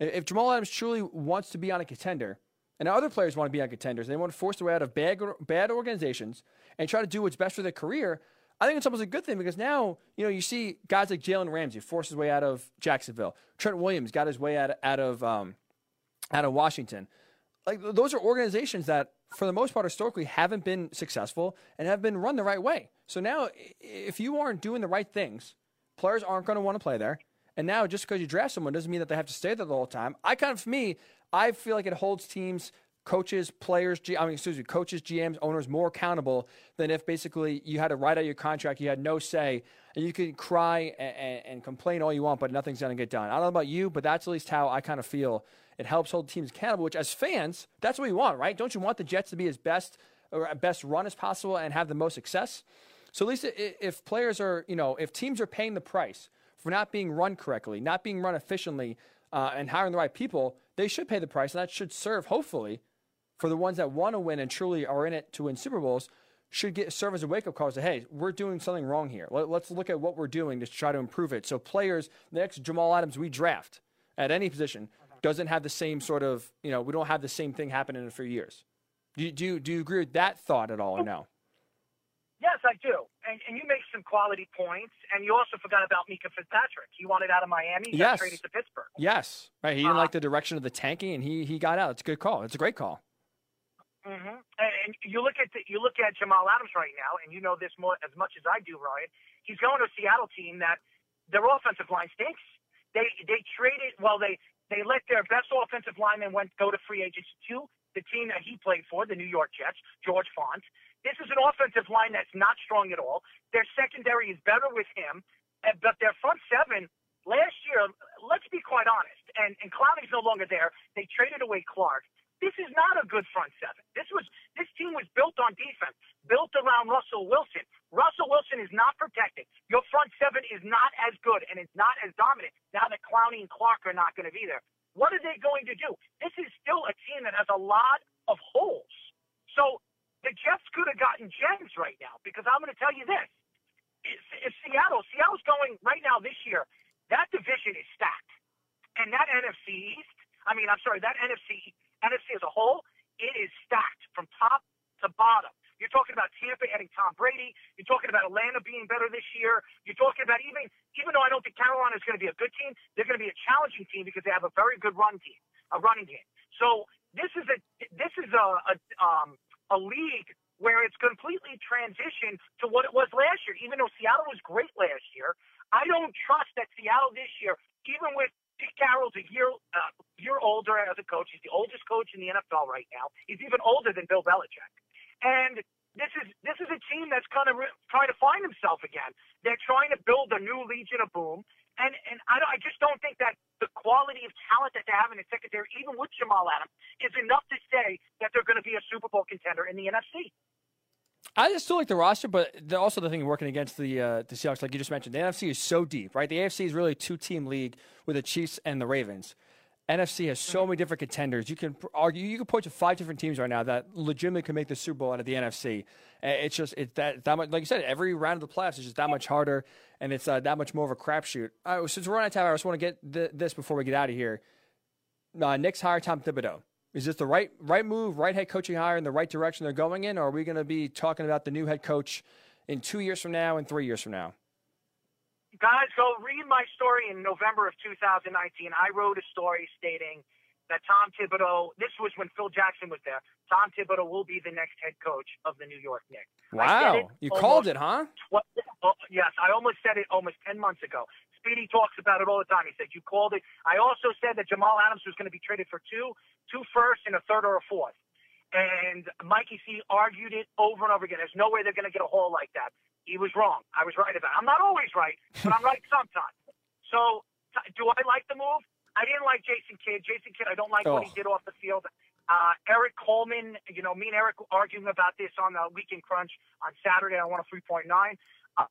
if Jamal Adams truly wants to be on a contender, and other players want to be on contenders, and they want to force their way out of bad, bad organizations and try to do what's best for their career, I think it's almost a good thing because now, you know, you see guys like Jalen Ramsey force his way out of Jacksonville. Trent Williams got his way out, out of um, out of Washington. Like those are organizations that for the most part, historically haven't been successful and have been run the right way. So now, if you aren't doing the right things, players aren't going to want to play there. And now, just because you draft someone doesn't mean that they have to stay there the whole time. I kind of, for me, I feel like it holds teams, coaches, players, G, I mean, excuse me, coaches, GMs, owners more accountable than if basically you had to write out your contract, you had no say, and you can cry and, and, and complain all you want, but nothing's going to get done. I don't know about you, but that's at least how I kind of feel it helps hold teams accountable, which as fans, that's what we want, right? Don't you want the Jets to be as best or best run as possible and have the most success? So at least if players are, you know, if teams are paying the price for not being run correctly, not being run efficiently, uh, and hiring the right people, they should pay the price, and that should serve, hopefully, for the ones that want to win and truly are in it to win Super Bowls. Should get serve as a wake up call. Say, hey, we're doing something wrong here. Let, let's look at what we're doing to try to improve it. So players, the next Jamal Adams we draft at any position doesn't have the same sort of, you know, we don't have the same thing happen in a few years. Do you, do you, do you agree with that thought at all or no? Yes, I do. And, and you make some quality points. And you also forgot about Minkah Fitzpatrick. He wanted out of Miami. He yes. traded to Pittsburgh. Yes. Right. He didn't uh, like the direction of the tanking, and he, he got out. It's a good call. It's a great call. Mm-hmm. And, and you look at the, you look at Jamal Adams right now, and you know this more as much as I do, Ryan. He's going to a Seattle team that their offensive line stinks. They they traded well. They they let their best offensive lineman went go to free agency to the team that he played for, the New York Jets, George Fant. This is an offensive line that's not strong at all. Their secondary is better with him, eh, but their front seven last year, let's be quite honest, and, and Clowney's no longer there. They traded away Clark. This is not a good front seven. This was this team was built on defense, built around Russell Wilson. Russell Wilson is not protected. Your front seven is not as good and it's not as dominant now that Clowney and Clark are not going to be there. What are they going to do? This is still a team that has a lot of holes. So the Jets could have gotten gems right now because I'm going to tell you this: if, if Seattle, Seattle's going right now this year, that division is stacked, and that NFC East. I mean, I'm sorry, that NFC NFC as a whole, it is stacked from top to bottom. You're talking about Tampa adding Tom Brady. You're talking about Atlanta being better this year. You're talking about even even though I don't think Carolina is going to be a good team, they're going to be a challenging team because they have a very good run team, a running game. So this is a this is a a, um, a league where it's completely transitioned to what it was last year. Even though Seattle was great last year, I don't trust that Seattle this year, even with Pete Carroll's a year uh, year older as a coach. He's the oldest coach in the NFL right now. He's even older than Bill Belichick. And this is this is a team that's kind of re- trying to find himself again. They're trying to build a new Legion of Boom, and and I, I just don't think that the quality of talent that they have in the secondary, even with Jamal Adams, is enough to say that they're going to be a Super Bowl contender in the NFC. I just still like the roster, but also the thing working against the uh, the Seahawks, like you just mentioned, the NFC is so deep, right? The AFC is really a two team league with the Chiefs and the Ravens. NFC has so many different contenders. You can argue, you can point to five different teams right now that legitimately could make the Super Bowl out of the NFC. It's just it's that that much. Like you said, every round of the playoffs is just that much harder, and it's uh, that much more of a crapshoot. Right, since we're running out of time, I just want to get th- this before we get out of here. Uh, Knicks hire Tom Thibodeau. Is this the right right move, right head coaching hire in the right direction they're going in, or are we going to be talking about the new head coach in two years from now and three years from now? Guys, go read my story in November of 2019. I wrote a story stating that Tom Thibodeau, this was when Phil Jackson was there, Tom Thibodeau will be the next head coach of the New York Knicks. Wow. You called it, huh? Tw- oh, yes, I almost said it almost 10 months ago. Speedy talks about it all the time. He said, You called it. I also said that Jamal Adams was going to be traded for two, two firsts and a third or a fourth. And Mikey C argued it over and over again. There's no way they're going to get a haul like that. He was wrong. I was right about it. I'm not always right, but I'm right sometimes. So, t- do I like the move? I didn't like Jason Kidd. Jason Kidd, I don't like oh. what he oh. did off the field. Uh, Eric Coleman, you know, me and Eric arguing about this on the Weekend Crunch on Saturday. I won a 3.9. Uh,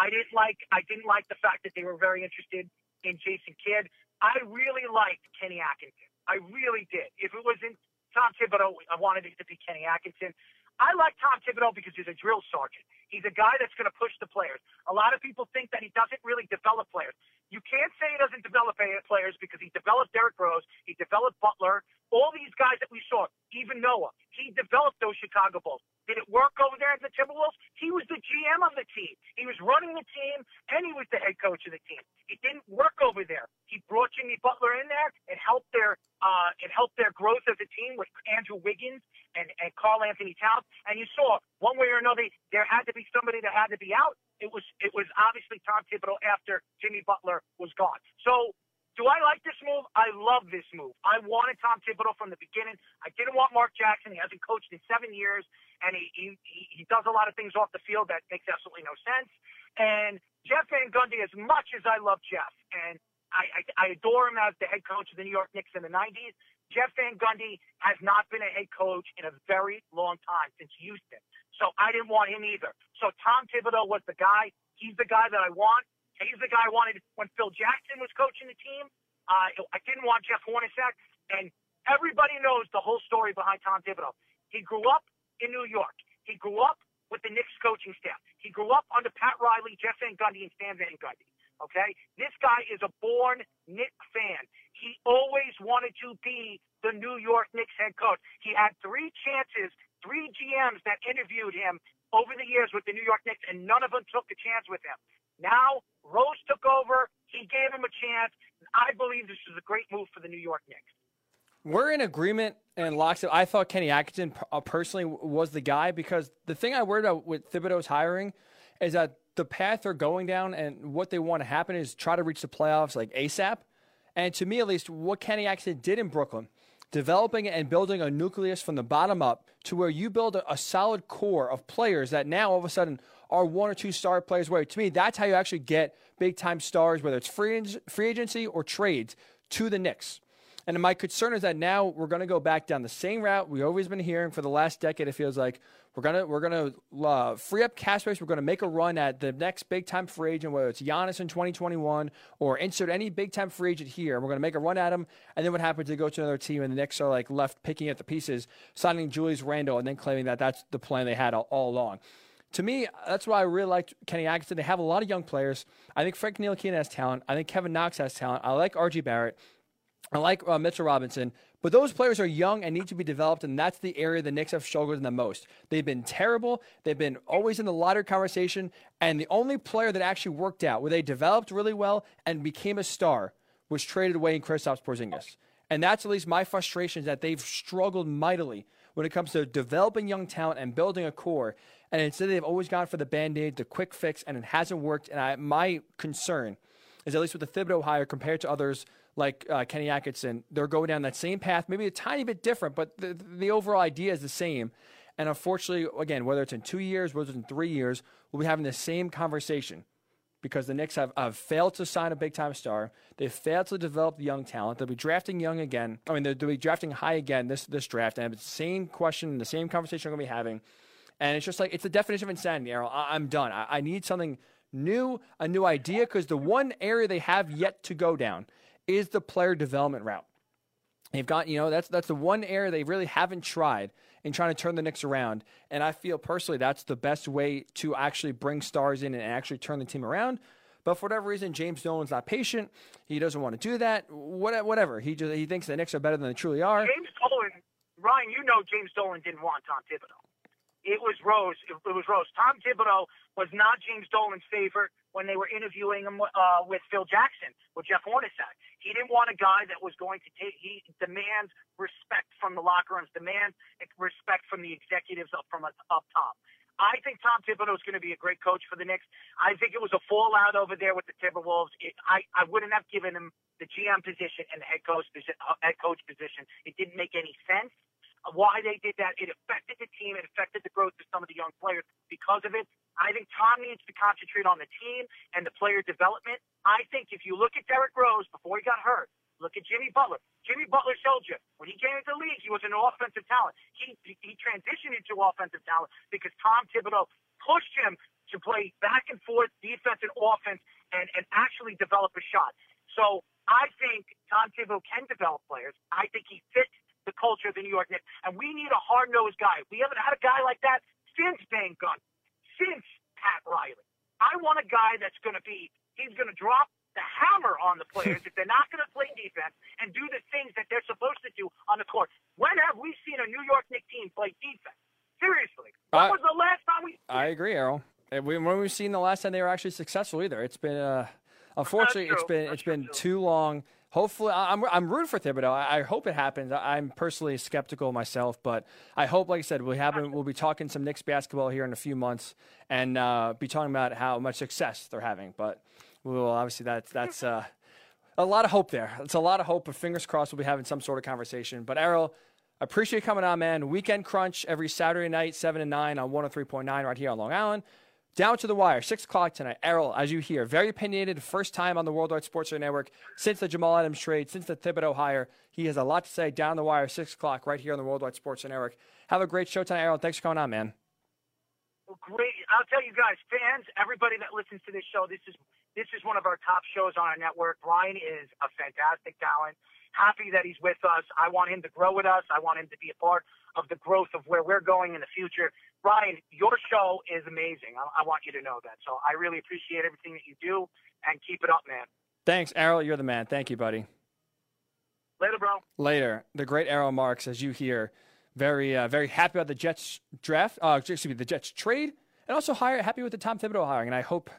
I didn't like I didn't like the fact that they were very interested in Jason Kidd. I really liked Kenny Atkinson. I really did. If it wasn't Tom Thibodeau, I wanted it to be Kenny Atkinson. I like Tom Thibodeau because he's a drill sergeant. He's a guy that's going to push the players. A lot of people think that he doesn't really develop players. You can't say he doesn't develop players because he developed Derrick Rose, he developed Butler, all these guys that we saw, even Noah. He developed those Chicago Bulls. Did it work over there at the Timberwolves? He was the GM of the team. He was running the team, and he was the head coach of the team. It didn't work over there. He brought Jimmy Butler in there. It helped their uh, it helped their growth as a team with Andrew Wiggins and and Karl-Anthony Towns. And you saw one way or another there had to be somebody that had to be out. It was it was obviously Tom Thibodeau after Jimmy Butler was gone. So do I like this move? I love this move. I wanted Tom Thibodeau from the beginning. I didn't want Mark Jackson. He hasn't coached in seven years, and he he, he does a lot of things off the field that makes absolutely no sense. And Jeff Van Gundy, as much as I love Jeff, and I, I, I adore him as the head coach of the New York Knicks in the 90s, Jeff Van Gundy has not been a head coach in a very long time since Houston. So I didn't want him either. So Tom Thibodeau was the guy. He's the guy that I want. He's the guy I wanted when Phil Jackson was coaching the team. Uh, I didn't want Jeff Hornacek, and everybody knows the whole story behind Tom Thibodeau. He grew up in New York. He grew up with the Knicks coaching staff. He grew up under Pat Riley, Jeff Van Gundy, and Stan Van Gundy. Okay, this guy is a born Knicks fan. He always wanted to be the New York Knicks head coach. He had three chances, three GMs that interviewed him over the years with the New York Knicks, and none of them took a chance with him. Now Rose took over. He gave him a chance. I believe this is a great move for the New York Knicks. We're in agreement and locks. I thought Kenny Atkinson uh, personally was the guy because the thing I worried about with Thibodeau's hiring is that the path they're going down and what they want to happen is try to reach the playoffs like ASAP. And to me, at least, what Kenny Atkinson did in Brooklyn, developing and building a nucleus from the bottom up to where you build a solid core of players that now all of a sudden are one or two star players away. To me, that's how you actually get big time stars, whether it's free, free agency or trades, to the Knicks. And my concern is that now we're going to go back down the same route we've always been hearing for the last decade. It feels like we're gonna we're gonna uh, free up cash space. We're going to make a run at the next big time free agent, whether it's Giannis in 2021 or insert any big time free agent here. We're going to make a run at him, and then what happens? They go to another team, and the Knicks are like left picking at the pieces, signing Julius Randle, and then claiming that that's the plan they had all, all along to me, that's why I really liked Kenny Atkinson. They have a lot of young players. I think Frank Ntilikina has talent. I think Kevin Knox has talent. I like R.J. Barrett. I like uh, Mitchell Robinson. But those players are young and need to be developed, and that's the area the Knicks have struggled in the most. They've been terrible. They've been always in the lottery conversation, and the only player that actually worked out, where they developed really well and became a star, was traded away in Kristaps Porzingis. And that's at least my frustration is that they've struggled mightily when it comes to developing young talent and building a core. And instead, they've always gone for the band aid, the quick fix, and it hasn't worked. And I, my concern is at least with the Thibodeau hire compared to others like uh, Kenny Atkinson, they're going down that same path, maybe a tiny bit different, but the, the overall idea is the same. And unfortunately, again, whether it's in two years, whether it's in three years, we'll be having the same conversation because the Knicks have, have failed to sign a big time star. They've failed to develop young talent. They'll be drafting young again. I mean, they'll, they'll be drafting high again this this draft. And the same question, the same conversation we're going to be having. And it's just like, it's the definition of insanity, Errol. I, am done. I, I need something new, a new idea, because the one area they have yet to go down is the player development route. They've got, you know, that's that's the one area they really haven't tried in trying to turn the Knicks around. And I feel personally that's the best way to actually bring stars in and actually turn the team around. But for whatever reason, James Dolan's not patient. He doesn't want to do that. Whatever. He just he thinks the Knicks are better than they truly are. James Dolan, Ryan, you know James Dolan didn't want Tom Thibodeau. It was Rose. It, was Rose. Tom Thibodeau was not James Dolan's favorite when they were interviewing him uh, with Phil Jackson, with Jeff Hornacek. He didn't want a guy that was going to take. He demands respect from the locker rooms, demands respect from the executives up from up top. I think Tom Thibodeau is going to be a great coach for the Knicks. I think it was a fallout over there with the Timberwolves. It, I I wouldn't have given him the GM position and the head coach. Head coach position. It didn't make any sense why they did that. It affected the team. It affected the growth of some of the young players because of it. I think Tom needs to concentrate on the team and the player development. I think if you look at Derrick Rose before he got hurt, look at Jimmy Butler. Jimmy Butler showed you when he came into the league, he was an offensive talent. He he transitioned into offensive talent because Tom Thibodeau pushed him to play back and forth defense and offense and, and actually develop a shot. So I think Tom Thibodeau can develop players. I think he fits the culture of the New York Knicks. And we need a hard nosed guy. We haven't had a guy like that since Van Gundy, since Pat Riley. I want a guy that's going to be, he's going to drop the hammer on the players if they're not going to play defense and do the things that they're supposed to do on the court. When have we seen a New York Knicks team play defense? Seriously. When was the last time we. I agree, Errol. When we've seen the last time they were actually successful either. It's been, uh, unfortunately, it's been, it's been too long hopefully, I'm, I'm rooting for Thibodeau. I, I hope it happens. I'm personally skeptical myself, but I hope, like I said, we have we'll be talking some Knicks basketball here in a few months and uh, be talking about how much success they're having. But we will obviously that's that's uh, a lot of hope there. It's a lot of hope, but fingers crossed we'll be having some sort of conversation. But Errol, appreciate you coming on, man. Weekend Crunch every Saturday night, seven and nine on 103.9 right here on Long Island. Down to the wire, 6 o'clock tonight. Errol, as you hear, very opinionated, first time on the Worldwide Sports Network since the Jamal Adams trade, since the Thibodeau hire. He has a lot to say down the wire, 6 o'clock, right here on the Worldwide Sports Network. Have a great show tonight, Errol. Thanks for coming on, man. Well, great. I'll tell you guys, fans, everybody that listens to this show, this is this is one of our top shows on our network. Ryan is a fantastic talent. Happy that he's with us. I want him to grow with us. I want him to be a part of the growth of where we're going in the future. Ryan, your show is amazing. I, I want you to know that. So I really appreciate everything that you do, and keep it up, man. Thanks, Errol. You're the man. Thank you, buddy. Later, bro. Later. The great Errol Marks, as you hear, very, uh, very happy about the Jets draft. Uh, excuse me, the Jets trade, and also hire, happy with the Tom Thibodeau hiring. And I hope,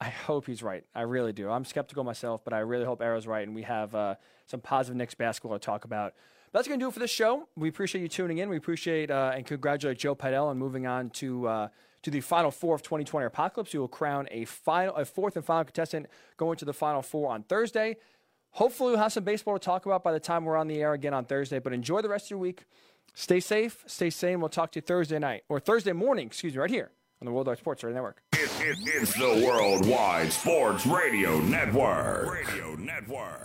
I hope he's right. I really do. I'm skeptical myself, but I really hope Errol's right, and we have uh, some positive Knicks basketball to talk about that's going to do it for this show. We appreciate you tuning in. We appreciate uh, and congratulate Joe Padel on moving on to uh, to the final four of 2020 Apocalypse. He will crown a final, a fourth and final contestant going to the final four on Thursday. Hopefully, we'll have some baseball to talk about by the time we're on the air again on Thursday. But enjoy the rest of your week. Stay safe, stay sane. We'll talk to you Thursday night or Thursday morning, excuse me, right here on the Worldwide Sports Radio Network. It, it, it's the Worldwide Sports Radio Network. Radio Network.